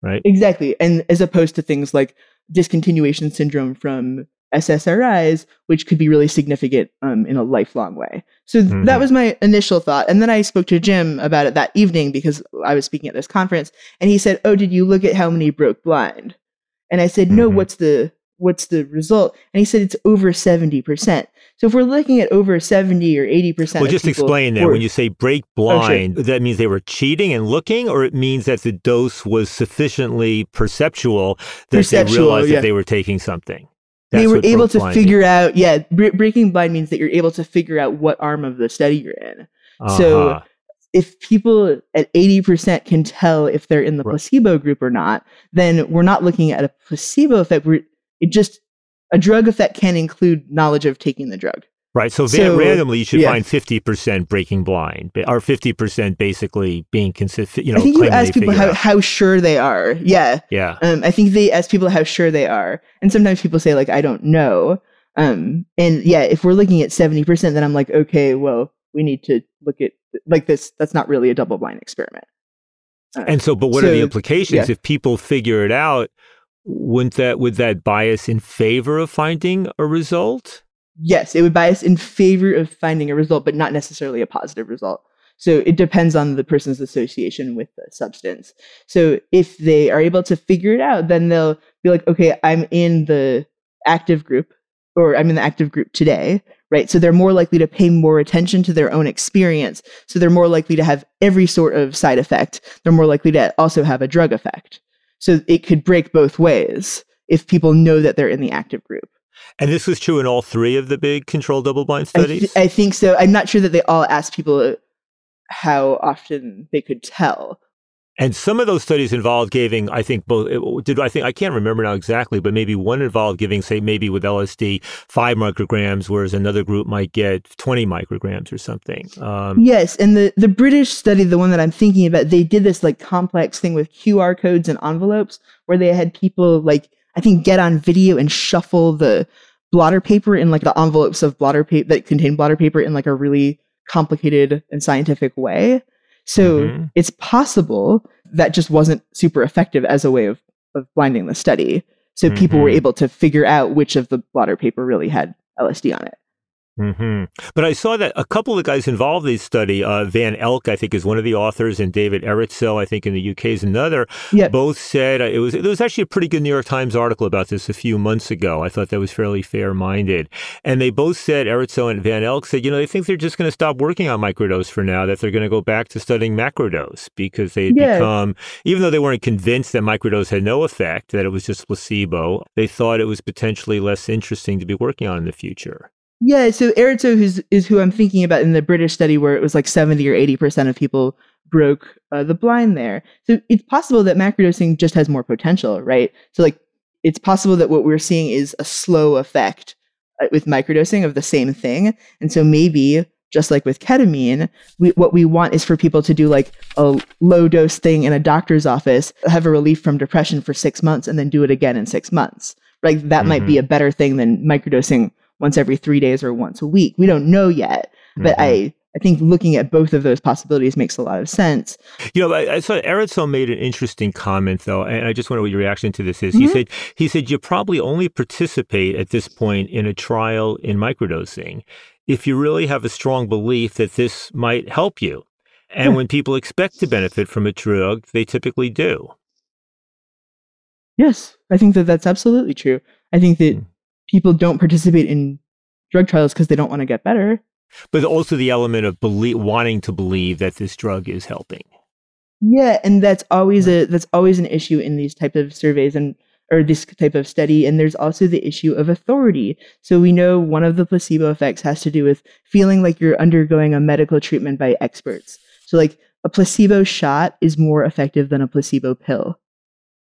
Right. Exactly. And as opposed to things like discontinuation syndrome from SSRIs, which could be really significant um, in a lifelong way. So th- that Mhm. was my initial thought. And then I spoke to Jim about it that evening because I was speaking at this conference and he said, Oh, did you look at how many broke blind? And I said, No, Mhm. what's the what's the result? And he said it's over 70%. So if we're looking at over 70 or 80% Well, of just explain that. were- When you say break Oh, sure. blind, that means they were cheating and looking, or it means that the dose was sufficiently perceptual that Perceptual, they realized yeah. that they were taking something. They were able to figure out yeah bre- breaking blind means that you're able to figure out what arm of the study you're in so Uh-huh. if people at 80% can tell if they're in the Right. placebo group or not then we're not looking at a placebo effect we're it just a drug effect can include knowledge of taking the drug Right. So, So, randomly, you should yeah. find 50% breaking blind, or 50% basically being consistent. You know, i think you ask people how, out. how sure they are yeah Yeah. um, i think they ask people how sure they are and sometimes people say like i don't know um, and yeah if we're looking at 70% then i'm like okay well we need to look at like this that's not really a double blind experiment Uh, And so, but what are the implications yeah. if people figure it out? Wouldn't that would that bias in favor of finding a result? Yes it would bias in favor of finding a result but not necessarily a positive result. So it depends on the person's association with the substance. So if they are able to figure it out then they'll be like okay i'm in the active group or i'm in the active group today right? So they're more likely to pay more attention to their own experience. So they're more likely to have every sort of side effect. They're more likely to also have a drug effect. So it could break both ways if people know that they're in the active group And this was true in all three of the big controlled double blind I, studies. th- I think so. I'm not sure that they all asked people uh, how often they could tell. And some of those studies involved giving, I think both did I think I can't remember now exactly, but maybe one involved giving, say, maybe with LSD five micrograms, whereas another group might get twenty micrograms or something. Um, Yes, and the the British study, the one that I'm thinking about, they did this like complex thing with QR codes and envelopes where they had people like I think get on video and shuffle the blotter paper in like the envelopes of blotter paper that contain blotter paper in like a really complicated and scientific way. So Mhm. it's possible that just wasn't super effective as a way of, of blinding the study. So people were Mhm. able to figure out which of the blotter paper really had LSD on it. Hmm But I saw that a couple of the guys involved in this study, uh, Van Elk, I think, is one of the authors, and David Erritzoe, I think, in the UK is another. Yep. Both said uh, it was. There was actually a pretty good New York Times article about this a few months ago. I thought that was fairly fair-minded, and they both said Erritzoe and Van Elk said, you know, they think they're just going to stop working on microdose for now. That they're going to go back to studying macrodose because they had Yeah. become, even though they weren't convinced that microdose had no effect, that it was just placebo. They thought it was potentially less interesting to be working on in the future. Yeah, so Erritzoe who's is who I'm thinking about in the British study where it was like 70 or 80% of people broke uh, the blind there. So it's possible that macrodosing just has more potential, right? So like it's possible that what we're seeing is a slow effect uh, with microdosing of the same thing. And so maybe just like with ketamine, we, what we want is for people to do like a low dose thing in a doctor's office, have a relief from depression for 6 months and then do it again in 6 months. Right? That might be a better thing than microdosing once every three days or once a week. We don't know yet, but Mhm. I I think looking at both of those possibilities makes a lot of sense. You know, I, I saw Erritzoe made an interesting comment though, and I just wonder what your reaction to this is. He Mhm. said he said you probably only participate at this point in a trial in microdosing if you really have a strong belief that this might help you. And Yeah. when people expect to benefit from a drug, they typically do. Yes, I think that that's absolutely true. I think that Hmm. People don't participate in drug trials because they don't want to get better. But also the element of belie- wanting to believe that this drug is helping. Yeah, and that's always a that's always an issue in these types of surveys. And or this type of study. And there's also the issue of authority. So we know one of the placebo effects has to do with feeling like you're undergoing a medical treatment by experts. So, like, a placebo shot is more effective than a placebo pill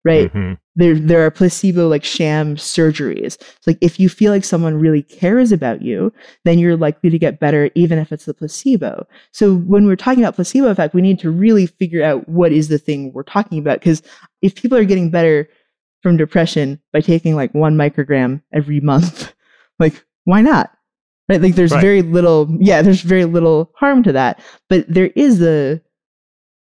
right mm-hmm. There there are placebo like sham surgeries. It's like if you feel like someone really cares about you then you're likely to get better even if it's the placebo. So when we're talking about placebo effect we need to really figure out what is the thing we're talking about because if people are getting better from depression by taking like one microgram every month like why not? Right? Like there's right. very little yeah there's very little harm to that. But there is a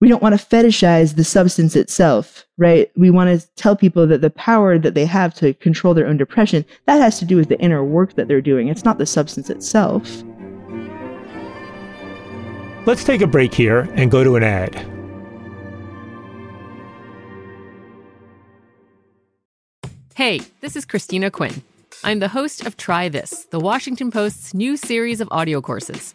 we don't want to fetishize the substance itself, right? We want to tell people that the power that they have to control their own depression, that has to do with the inner work that they're doing. It's not the substance itself. Let's take a break here and go to an ad. Hey, this is Christina Quinn. I'm the host of Try This, the Washington Post's new series of audio courses.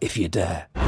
if you dare.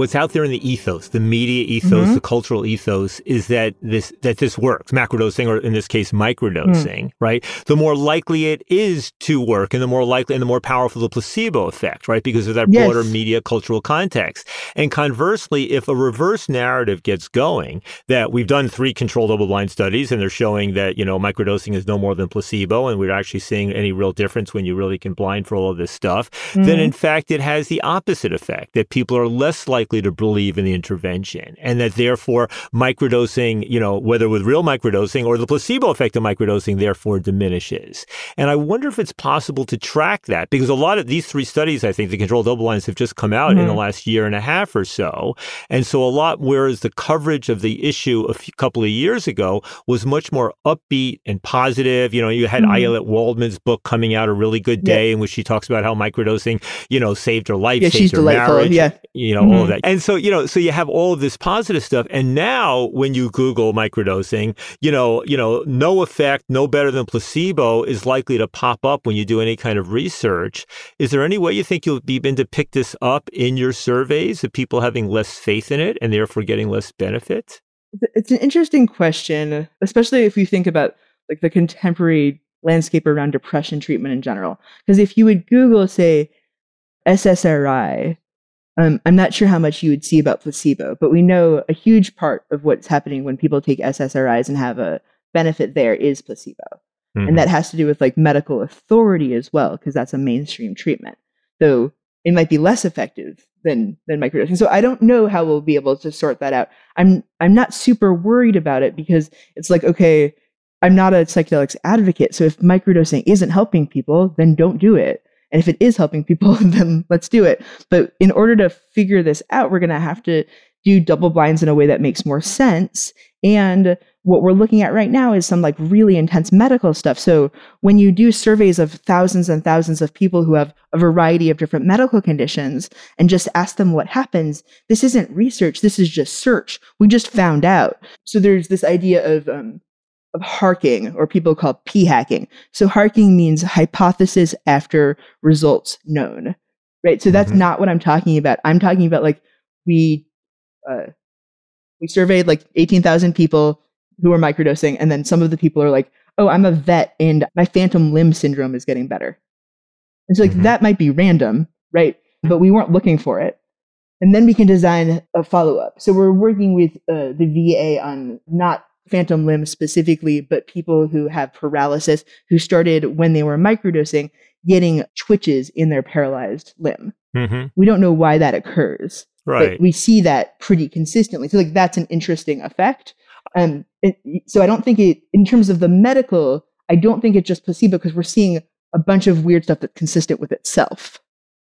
What's out there in the ethos, the media ethos, mm-hmm. the cultural ethos is that this that this works, macrodosing or in this case microdosing, mm. right? The more likely it is to work and the more likely and the more powerful the placebo effect, right? Because of that yes. broader media cultural context. And conversely, if a reverse narrative gets going that we've done three controlled double-blind studies and they're showing that, you know, microdosing is no more than placebo and we're actually seeing any real difference when you really can blind for all of this stuff, mm-hmm. then in fact it has the opposite effect that people are less likely likely to believe in the intervention and that therefore microdosing, you know, whether with real microdosing or the placebo effect of microdosing therefore diminishes. And I wonder if it's possible to track that because a lot of these three studies, I think the controlled double blinds have just come out mm-hmm. in the mm-hmm. last year and a half or so. And so a lot, whereas the coverage of the issue a few, couple of years ago was much more upbeat and positive. You know, you had mm-hmm. Ayelet Waldman's book coming out, A Really Good Day, yeah. in which she talks about how microdosing, you know, saved her life, yeah, saved she's her delightful. marriage. Yeah. You know, mm-hmm. all of that. And so, you know, so you have all of this positive stuff. And now when you Google microdosing, you know, you know, no effect, no better than placebo is likely to pop up when you do any kind of research. Is there any way you think you'll begin to pick this up in your surveys of people having less faith in it and therefore getting less benefit? It's an interesting question, especially if you think about like the contemporary landscape around depression treatment in general. Because if you would Google, say, SSRI, um, I'm not sure how much you would see about placebo, but we know a huge part of what's happening when people take SSRIs and have a benefit there is placebo. Mm-hmm. And that has to do with like medical authority as well, because that's a mainstream treatment. So it might be less effective than than microdosing. So I don't know how we'll be able to sort that out. I'm I'm not super worried about it because it's like okay, I'm not a psychedelics advocate. So if microdosing isn't helping people, then don't do it. And if it is helping people, then let's do it. But in order to figure this out, we're going to have to do double blinds in a way that makes more sense. And what we're looking at right now is some like really intense medical stuff. So when you do surveys of thousands and thousands of people who have a variety of different medical conditions and just ask them what happens, this isn't research. This is just search. We just found out. So there's this idea of, um, of harking or people call p hacking. So harking means hypothesis after results known, right? So that's mm-hmm. not what I'm talking about. I'm talking about like we, uh, we surveyed like 18,000 people who are microdosing. And then some of the people are like, oh, I'm a vet and my phantom limb syndrome is getting better. And so, like, mm-hmm. that might be random, right? But we weren't looking for it. And then we can design a follow up. So, we're working with uh, the VA on not phantom limb specifically, but people who have paralysis who started when they were microdosing getting twitches in their paralyzed limb. Mm-hmm. We don't know why that occurs. Right. But we see that pretty consistently. So, like, that's an interesting effect. Um, it, so I don't think it, in terms of the medical, I don't think it's just placebo because we're seeing a bunch of weird stuff that's consistent with itself.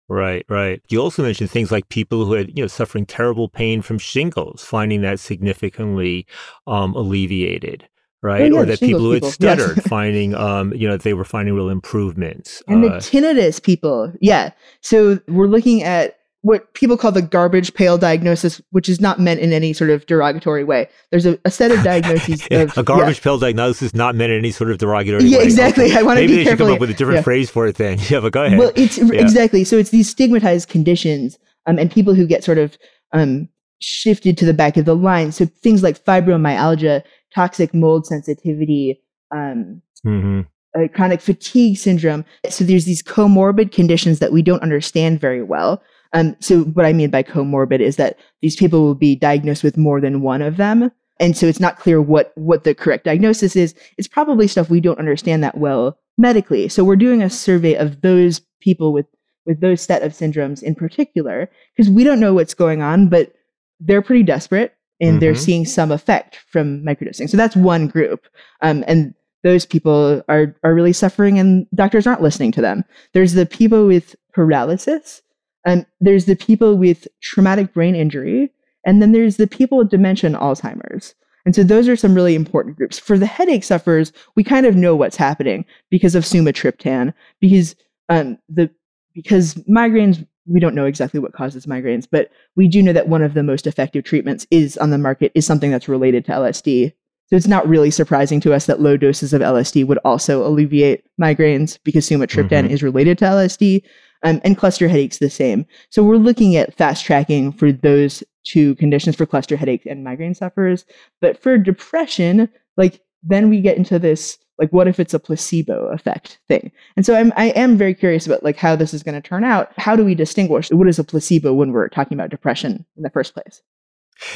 Right, right. You also mentioned things like people who had, you know, suffering terrible pain from shingles, finding that significantly um, alleviated, right? Yeah, or that people who had stuttered, yes. finding, um, you know, they were finding real improvements. And uh, the tinnitus people, yeah. So we're looking at what people call the garbage pail diagnosis, which is not meant in any sort of derogatory way. There's a, a set of diagnoses. of, a garbage yeah. pail diagnosis not meant in any sort of derogatory way. yeah, way. exactly. I want to Maybe be they careful. should come up with a different yeah. phrase for it then. Yeah, but go ahead. Well, it's exactly. So it's these stigmatized conditions um, and people who get sort of um, shifted to the back of the line. So things like fibromyalgia, toxic mold sensitivity, um, mm-hmm. uh, chronic fatigue syndrome. So there's these comorbid conditions that we don't understand very well. Um, so what I mean by comorbid is that these people will be diagnosed with more than one of them. And so it's not clear what, what the correct diagnosis is. It's probably stuff we don't understand that well medically. So we're doing a survey of those people with, with those set of syndromes in particular, because we don't know what's going on, but they're pretty desperate and mm-hmm. they're seeing some effect from microdosing. So that's one group. Um, and those people are, are really suffering and doctors aren't listening to them. There's the people with paralysis and there's the people with traumatic brain injury, and then there's the people with dementia and Alzheimer's. And so those are some really important groups. For the headache sufferers, we kind of know what's happening because of sumatriptan, because um, the because migraines we don't know exactly what causes migraines, but we do know that one of the most effective treatments is on the market is something that's related to LSD. So it's not really surprising to us that low doses of LSD would also alleviate migraines because sumatriptan mm-hmm. is related to LSD um, and cluster headaches the same. So we're looking at fast tracking for those two conditions for cluster headache and migraine sufferers. But for depression, like then we get into this like what if it's a placebo effect thing and so i'm i am very curious about like how this is going to turn out how do we distinguish what is a placebo when we're talking about depression in the first place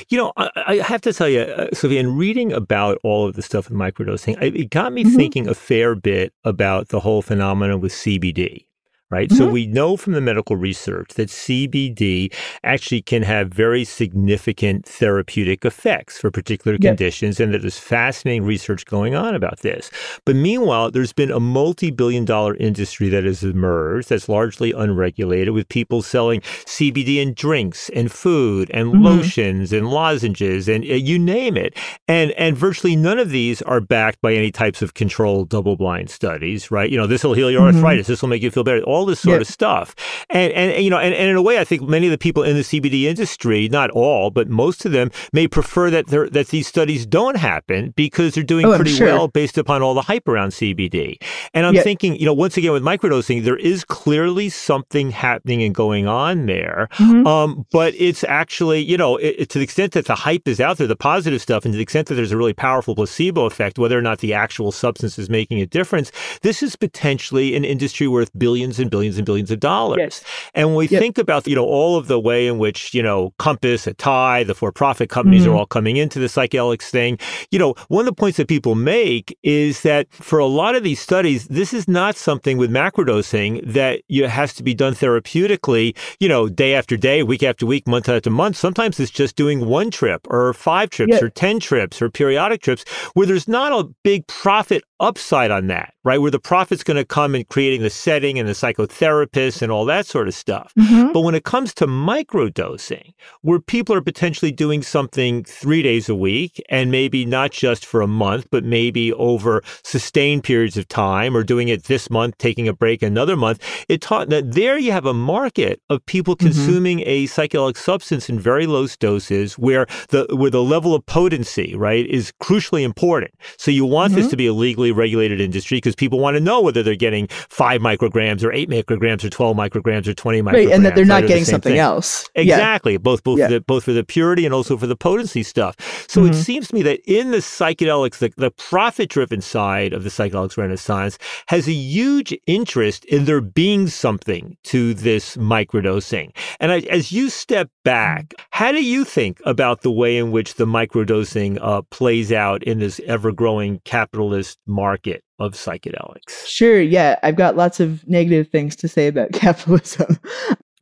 you know, I, I, have to tell you, uh, Sophie, in reading about all of the stuff with microdosing, it got me mm-hmm. thinking a fair bit about the whole phenomenon with CBD right? Mm-hmm. So we know from the medical research that CBD actually can have very significant therapeutic effects for particular yep. conditions, and that there's fascinating research going on about this. But meanwhile, there's been a multi billion dollar industry that has emerged that's largely unregulated with people selling CBD in drinks and food and mm-hmm. lotions and lozenges and uh, you name it. And, and virtually none of these are backed by any types of controlled double blind studies, right? You know, this will heal your mm-hmm. arthritis, this will make you feel better. All all this sort yep. of stuff. And, and, you know, and, and in a way, I think many of the people in the CBD industry, not all, but most of them may prefer that that these studies don't happen because they're doing oh, pretty sure. well based upon all the hype around CBD. And I'm yep. thinking, you know, once again with microdosing, there is clearly something happening and going on there. Mm-hmm. Um, but it's actually, you know, it, to the extent that the hype is out there, the positive stuff, and to the extent that there's a really powerful placebo effect, whether or not the actual substance is making a difference, this is potentially an industry worth billions and billions and billions of dollars. Yes. And when we Yep. think about, you know, all of the way in which, you know, Compass, Atai, the for-profit companies Mhm. are all coming into the psychedelics thing, you know, one of the points that people make is that for a lot of these studies, this is not something with macrodosing that you has to be done therapeutically, you know, day after day, week after week, month after month. Sometimes it's just doing one trip or five trips Yeah. or 10 trips or periodic trips where there's not a big profit upside on that, right? Where the profit's going to come in creating the setting and the psychotherapist and all that sort of stuff. Mhm. But when it comes to microdosing, where people are potentially doing something three days a week and maybe not just for a month, but maybe over sustained periods of time or doing it this month, taking a break another month, it taught that there you have a market of people consuming a psychedelic substance in very low doses where the where the level of potency, right, is crucially important. So you want this Mhm. to be a legally regulated industry because people want to know whether they're getting five micrograms or eight micrograms or 12 micrograms or 20 micrograms. Right, and that they're not or the getting something thing. else. Yeah. Exactly, both both Yeah. for the, both for the purity and also for the potency stuff. So it Mhm. seems to me that in the psychedelics, the, the profit-driven side of the psychedelics renaissance has a huge interest in there being something to this microdosing. And I, as you step back, how do you think about the way in which the microdosing uh, plays out in this ever-growing capitalist market of psychedelics? Sure, yeah. I've got lots of negative things to say about capitalism.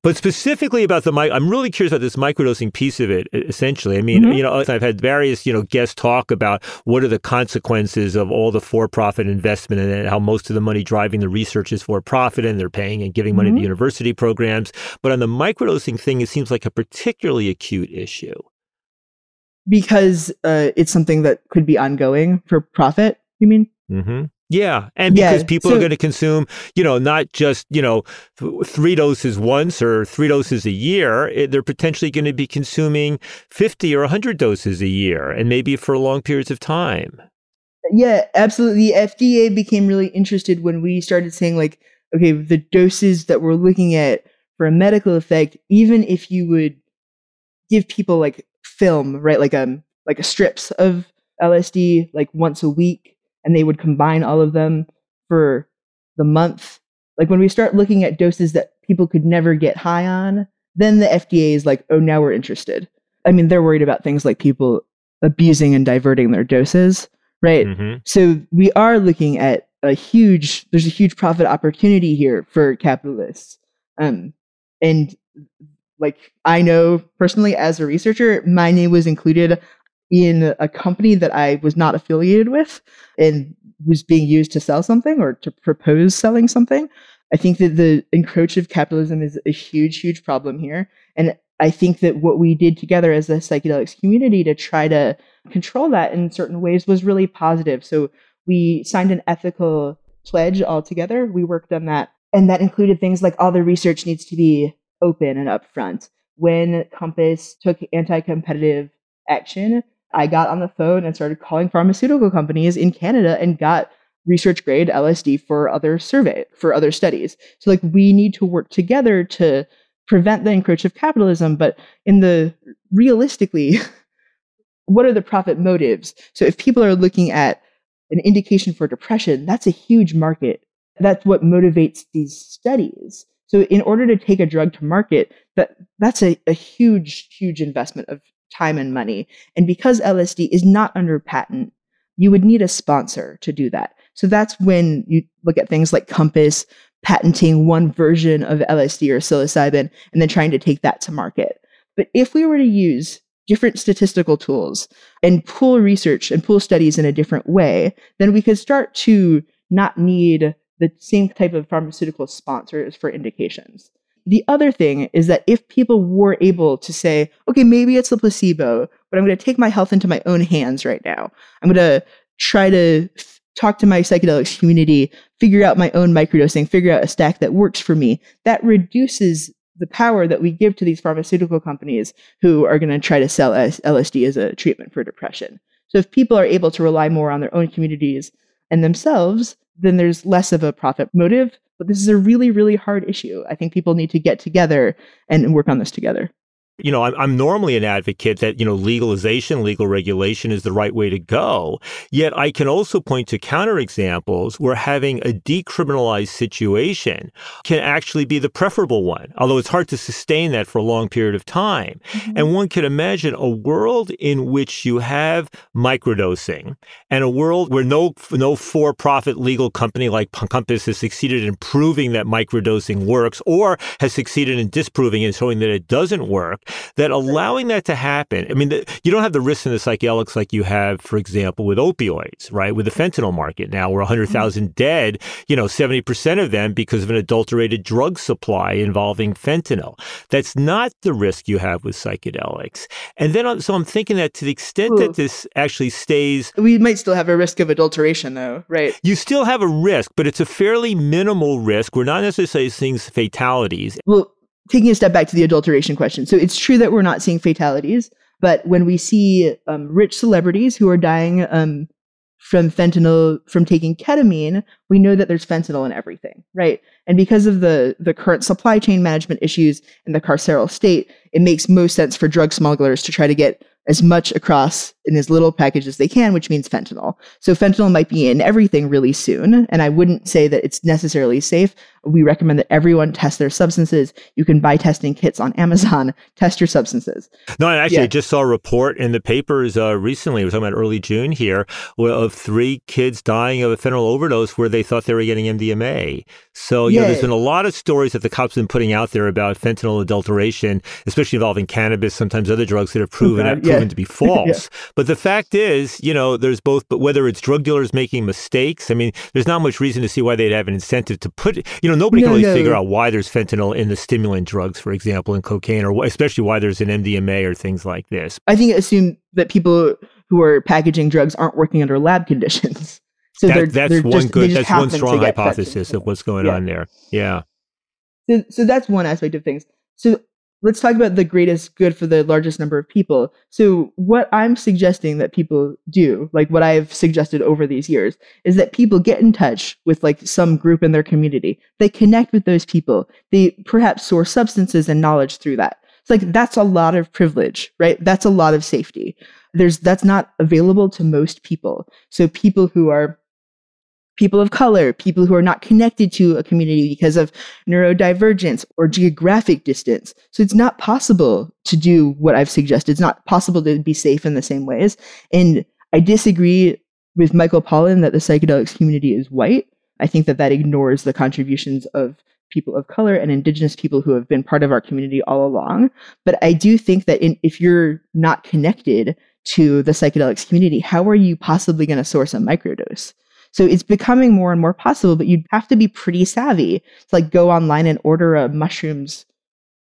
But specifically about the mic, I'm really curious about this microdosing piece of it. Essentially, I mean, Mhm. you know, I've had various, you know, guests talk about what are the consequences of all the for-profit investment and how most of the money driving the research is for-profit and they're paying and giving money to Mhm. university programs. But on the microdosing thing, it seems like a particularly acute issue. because uh, it's something that could be ongoing for profit, you mean? hmm Yeah, and Yeah, because people are going to consume, you know, not just you know th- three doses once or three doses a year. it- they're potentially going to be consuming fifty or hundred doses a year, and maybe for long periods of time. Yeah, absolutely. The FDA became really interested when we started saying, like, okay, the doses that we're looking at for a medical effect, even if you would give people like film, right, like um, like a strips of LSD, like once a week, and they would combine all of them for the month. Like when we start looking at doses that people could never get high on, then the FDA is like, oh, now we're interested. I mean, they're worried about things like people abusing and diverting their doses, right? Mhm. So we are looking at a huge, there's a huge profit opportunity here for capitalists. Um, and like I know personally as a researcher, my name was included in a company that I was not affiliated with and was being used to sell something or to propose selling something. I think that the encroach of capitalism is a huge, huge problem here. And I think that what we did together as a psychedelics community to try to control that in certain ways was really positive. So we signed an ethical pledge all together. We worked on that. And that included things like all the research needs to be open and upfront. When Compass took anti competitive action, I got on the phone and started calling pharmaceutical companies in Canada and got research grade LSD for other survey, for other studies. So, like, we need to work together to prevent the encroach of capitalism. But in the realistically, what are the profit motives? So, if people are looking at an indication for depression, that's a huge market. That's what motivates these studies. So, in order to take a drug to market, that that's a, a huge, huge investment of time and money. And because LSD is not under patent, you would need a sponsor to do that. So that's when you look at things like Compass patenting one version of LSD or psilocybin and then trying to take that to market. But if we were to use different statistical tools and pool research and pool studies in a different way, then we could start to not need the same type of pharmaceutical sponsors for indications. The other thing is that if people were able to say, okay, maybe it's the placebo, but I'm going to take my health into my own hands right now. I'm going to try to f- talk to my psychedelics community, figure out my own microdosing, figure out a stack that works for me. That reduces the power that we give to these pharmaceutical companies who are going to try to sell LSD as a treatment for depression. So if people are able to rely more on their own communities and themselves, then there's less of a profit motive. But this is a really, really hard issue. I think people need to get together and work on this together. You know, I'm, I'm normally an advocate that, you know, legalization, legal regulation is the right way to go. Yet I can also point to counterexamples where having a decriminalized situation can actually be the preferable one, although it's hard to sustain that for a long period of time. Mm-hmm. And one can imagine a world in which you have microdosing and a world where no, no for-profit legal company like Compass has succeeded in proving that microdosing works or has succeeded in disproving and showing that it doesn't work, that allowing that to happen, I mean, the, you don't have the risks in the psychedelics like you have, for example, with opioids, right? With the fentanyl market now, where 100,000 mm-hmm. dead, you know, 70% of them because of an adulterated drug supply involving fentanyl. That's not the risk you have with psychedelics. And then, so I'm thinking that to the extent Ooh. that this actually stays. We might still have a risk of adulteration, though, right? You still have a risk, but it's a fairly minimal risk. We're not necessarily seeing fatalities. Well, taking a step back to the adulteration question. So it's true that we're not seeing fatalities, but when we see um, rich celebrities who are dying um, from fentanyl from taking ketamine, we know that there's fentanyl in everything, right? And because of the the current supply chain management issues in the carceral state, it makes most sense for drug smugglers to try to get as much across in as little package as they can, which means fentanyl. So fentanyl might be in everything really soon. And I wouldn't say that it's necessarily safe. We recommend that everyone test their substances. You can buy testing kits on Amazon. Test your substances. No, actually, yeah. I just saw a report in the papers uh, recently. We're talking about early June here of three kids dying of a fentanyl overdose where they thought they were getting MDMA. So, you yeah. know, there's been a lot of stories that the cops have been putting out there about fentanyl adulteration, especially involving cannabis, sometimes other drugs that have proven, oh, proven yeah. to be false. But the fact is, you know, there's both, but whether it's drug dealers making mistakes, I mean, there's not much reason to see why they'd have an incentive to put, you know, nobody no, can really no. figure out why there's fentanyl in the stimulant drugs, for example, in cocaine, or especially why there's an MDMA or things like this. I think assume that people who are packaging drugs aren't working under lab conditions. So that, they're, that's they're one just, good, that's one strong hypothesis of what's going yeah. on there. Yeah. So, so that's one aspect of things. So let's talk about the greatest good for the largest number of people. So, what I'm suggesting that people do, like what I've suggested over these years, is that people get in touch with like some group in their community. They connect with those people. They perhaps source substances and knowledge through that. It's like that's a lot of privilege, right? That's a lot of safety. There's that's not available to most people. So people who are people of color, people who are not connected to a community because of neurodivergence or geographic distance. So it's not possible to do what I've suggested. It's not possible to be safe in the same ways. And I disagree with Michael Pollan that the psychedelics community is white. I think that that ignores the contributions of people of color and indigenous people who have been part of our community all along. But I do think that in, if you're not connected to the psychedelics community, how are you possibly going to source a microdose? So it's becoming more and more possible, but you'd have to be pretty savvy to like go online and order a mushrooms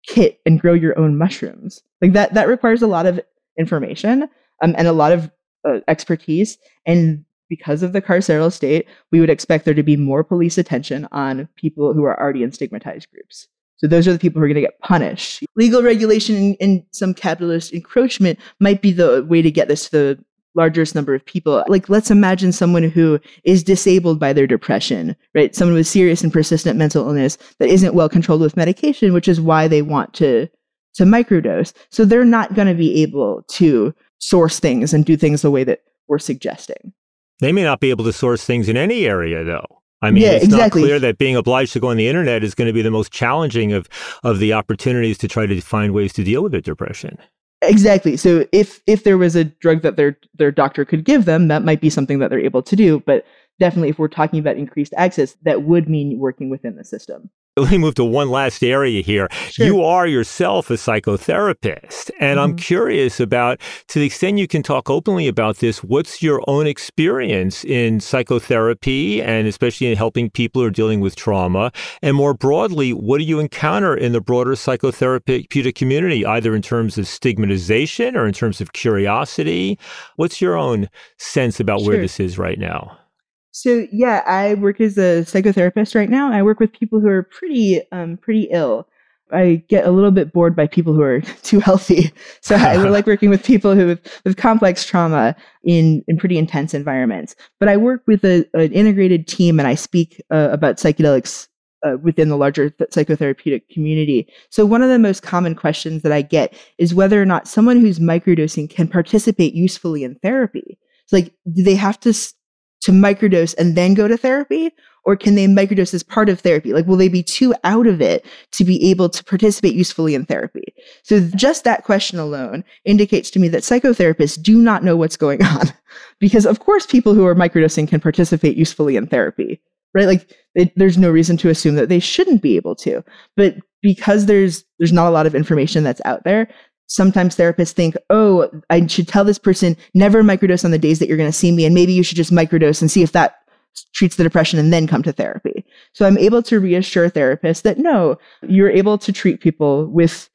kit and grow your own mushrooms. Like that, that requires a lot of information um, and a lot of uh, expertise. And because of the carceral state, we would expect there to be more police attention on people who are already in stigmatized groups. So those are the people who are going to get punished. Legal regulation and, some capitalist encroachment might be the way to get this to the largest number of people. Like, let's imagine someone who is disabled by their depression, right? Someone with serious and persistent mental illness that isn't well controlled with medication, which is why they want to to microdose. So they're not going to be able to source things and do things the way that we're suggesting. They may not be able to source things in any area, though. I mean, yeah, it's exactly. not clear that being obliged to go on the internet is going to be the most challenging of, of the opportunities to try to find ways to deal with their depression. Exactly. So if if there was a drug that their their doctor could give them, that might be something that they're able to do. But definitely, if we're talking about increased access, that would mean working within the system. Let me move to one last area here. Sure. You are yourself a psychotherapist, and mm-hmm. I'm curious about, to the extent you can talk openly about this, what's your own experience in psychotherapy and especially in helping people who are dealing with trauma? And more broadly, what do you encounter in the broader psychotherapeutic community, either in terms of stigmatization or in terms of curiosity? What's your own sense about sure. where this is right now? So yeah, I work as a psychotherapist right now. I work with people who are pretty um, pretty ill. I get a little bit bored by people who are too healthy. So I like working with people who with, with complex trauma in in pretty intense environments. But I work with a, an integrated team, and I speak uh, about psychedelics uh, within the larger th- psychotherapeutic community. So, one of the most common questions that I get is whether or not someone who's microdosing can participate usefully in therapy. It's like, do they have to to microdose and then go to therapy, or can they microdose as part of therapy? Like, will they be too out of it to be able to participate usefully in therapy? So, just that question alone indicates to me that psychotherapists do not know what's going on, because of course, people who are microdosing can participate usefully in therapy right? Like it, there's no reason to assume that they shouldn't be able to. But because there's there's not a lot of information that's out there, sometimes therapists think, "Oh, I should tell this person never microdose on the days that you're going to see me and maybe you should just microdose and see if that treats the depression and then come to therapy." So I'm able to reassure therapists that no, you're able to treat people with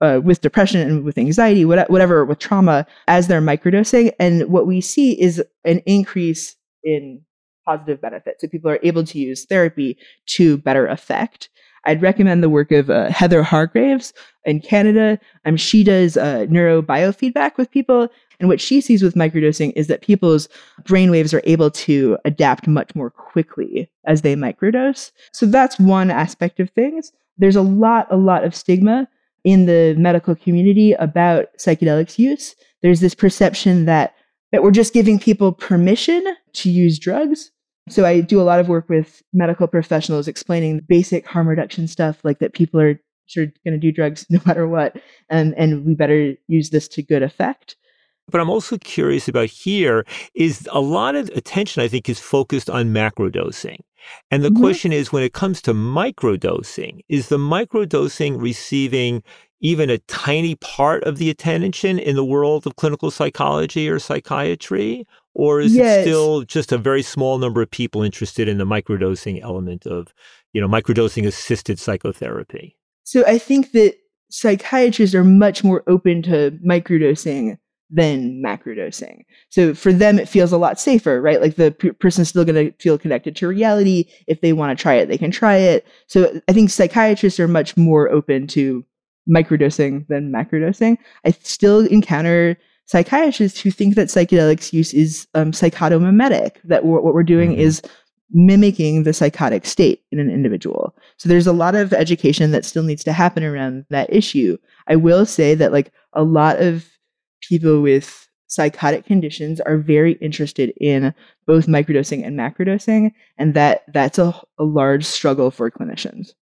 uh, with depression and with anxiety, whatever, with trauma, as they're microdosing. And what we see is an increase in positive benefits. So people are able to use therapy to better effect. I'd recommend the work of uh, Heather Hargraves in Canada. Um, she does uh, neurobiofeedback with people. And what she sees with microdosing is that people's brainwaves are able to adapt much more quickly as they microdose. So that's one aspect of things. There's a lot, a lot of stigma in the medical community about psychedelics use. There's this perception that that we're just giving people permission to use drugs. So I do a lot of work with medical professionals explaining basic harm reduction stuff, like that people are sort of going to do drugs no matter what, and and we better use this to good effect. But I'm also curious about here is a lot of attention I think is focused on macrodosing. And the mm-hmm. question is when it comes to microdosing, is the microdosing receiving even a tiny part of the attention in the world of clinical psychology or psychiatry? Or is yes. it still just a very small number of people interested in the microdosing element of, you know, microdosing assisted psychotherapy? So I think that psychiatrists are much more open to microdosing than macrodosing. So for them, it feels a lot safer, right? Like the p- person's still going to feel connected to reality. If they want to try it, they can try it. So I think psychiatrists are much more open to microdosing than macrodosing. I still encounter psychiatrists who think that psychedelics use is um, psychotomimetic, that what we're doing mm-hmm. is mimicking the psychotic state in an individual. So there's a lot of education that still needs to happen around that issue. I will say that like a lot of people with psychotic conditions are very interested in both microdosing and macrodosing and that that's a, a large struggle for clinicians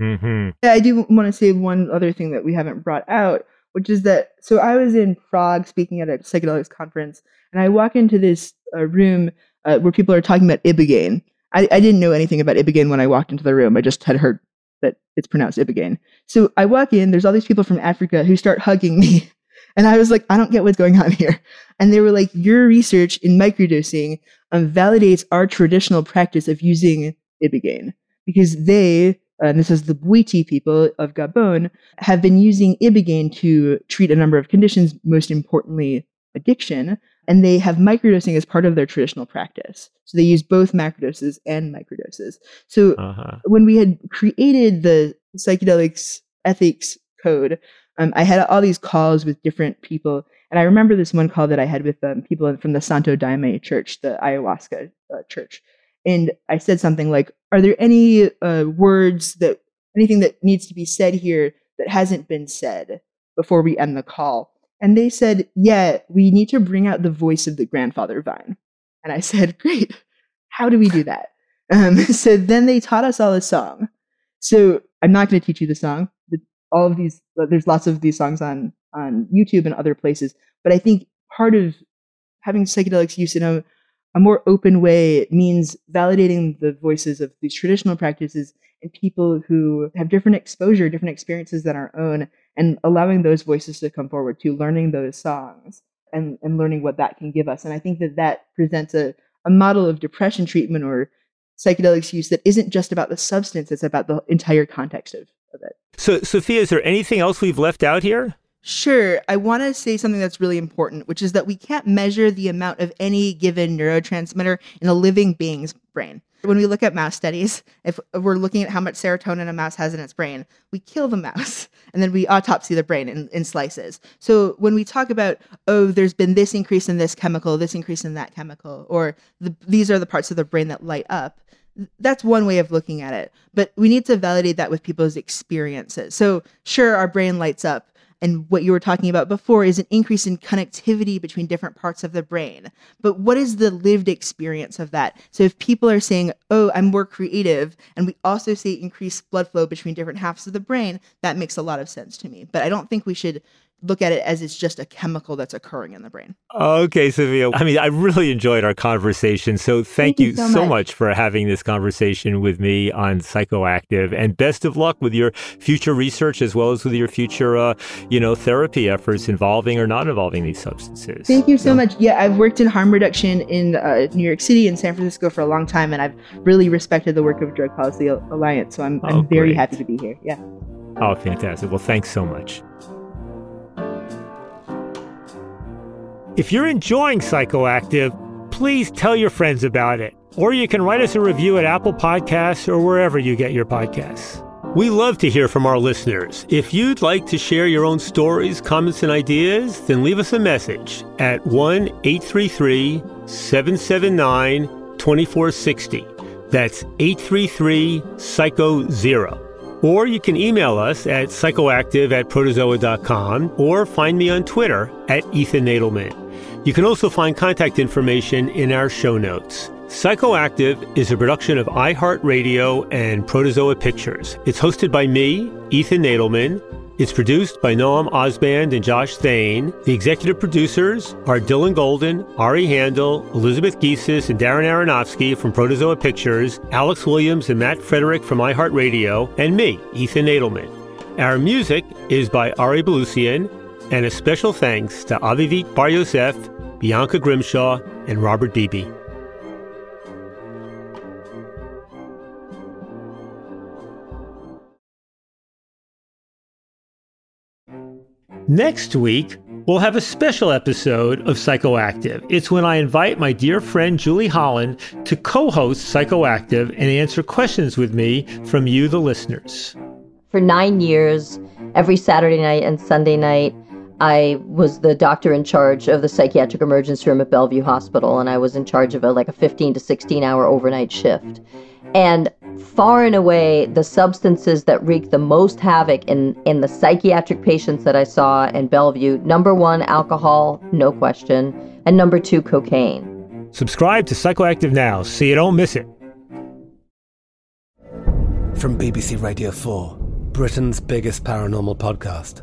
Mm-hmm. I do want to say one other thing that we haven't brought out, which is that so I was in Prague speaking at a psychedelics conference, and I walk into this uh, room uh, where people are talking about ibogaine. I, I didn't know anything about ibogaine when I walked into the room. I just had heard that it's pronounced ibogaine. So I walk in. There's all these people from Africa who start hugging me. And I was like, I don't get what's going on here. And they were like, Your research in microdosing um, validates our traditional practice of using ibogaine because they and this is the Bwiti people of Gabon, have been using ibogaine to treat a number of conditions, most importantly, addiction. And they have microdosing as part of their traditional practice. So they use both macrodoses and microdoses. So uh-huh. when we had created the psychedelics ethics code, um, I had all these calls with different people. And I remember this one call that I had with um, people from the Santo Daime church, the ayahuasca uh, church and I said something like, "Are there any uh, words that anything that needs to be said here that hasn't been said before we end the call?" And they said, "Yeah, we need to bring out the voice of the grandfather vine." And I said, "Great, how do we do that?" Um, so then they taught us all a song. So I'm not going to teach you the song. All of these, there's lots of these songs on on YouTube and other places. But I think part of having psychedelics use in a a more open way means validating the voices of these traditional practices and people who have different exposure, different experiences than our own, and allowing those voices to come forward to learning those songs and, and learning what that can give us. And I think that that presents a, a model of depression treatment or psychedelics use that isn't just about the substance, it's about the entire context of, of it. So, Sophia, is there anything else we've left out here? Sure. I want to say something that's really important, which is that we can't measure the amount of any given neurotransmitter in a living being's brain. When we look at mouse studies, if we're looking at how much serotonin a mouse has in its brain, we kill the mouse and then we autopsy the brain in, in slices. So when we talk about, oh, there's been this increase in this chemical, this increase in that chemical, or the, these are the parts of the brain that light up, that's one way of looking at it. But we need to validate that with people's experiences. So, sure, our brain lights up. And what you were talking about before is an increase in connectivity between different parts of the brain. But what is the lived experience of that? So, if people are saying, oh, I'm more creative, and we also see increased blood flow between different halves of the brain, that makes a lot of sense to me. But I don't think we should look at it as it's just a chemical that's occurring in the brain. Okay, Sophia. I mean, I really enjoyed our conversation. So thank, thank you, you, so, so much. much. for having this conversation with me on Psychoactive. And best of luck with your future research as well as with your future, uh, you know, therapy efforts involving or not involving these substances. Thank you so, much. Yeah, I've worked in harm reduction in uh, New York City and San Francisco for a long time, and I've really respected the work of Drug Policy Alliance. So I'm, oh, I'm very great. happy to be here. Yeah. Oh, fantastic. Well, thanks so much. If you're enjoying Psychoactive, please tell your friends about it. Or you can write us a review at Apple Podcasts or wherever you get your podcasts. We love to hear from our listeners. If you'd like to share your own stories, comments, and ideas, then leave us a message at 1 833 779 2460. That's 833 Psycho Zero. Or you can email us at psychoactive at protozoa.com or find me on Twitter at Ethan Nadelmann. You can also find contact information in our show notes. Psychoactive is a production of iHeartRadio and Protozoa Pictures. It's hosted by me, Ethan Nadelmann. It's produced by Noam Osband and Josh Thane. The executive producers are Dylan Golden, Ari Handel, Elizabeth Gesas, and Darren Aronofsky from Protozoa Pictures, Alex Williams and Matt Frederick from iHeartRadio, and me, Ethan Nadelmann. Our music is by Ari Balouzian, and a special thanks to Avivit Bar Yosef, Bianca Grimshaw, and Robert Beebe. Next week, we'll have a special episode of Psychoactive. It's when I invite my dear friend Julie Holland to co host Psychoactive and answer questions with me from you, the listeners. For nine years, every Saturday night and Sunday night, I was the doctor in charge of the psychiatric emergency room at Bellevue Hospital, and I was in charge of a like a 15 to 16 hour overnight shift. And far and away, the substances that wreaked the most havoc in, in the psychiatric patients that I saw in Bellevue number one, alcohol, no question, and number two, cocaine. Subscribe to Psychoactive now so you don't miss it. From BBC Radio 4, Britain's biggest paranormal podcast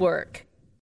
Network.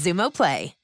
Xumo Play.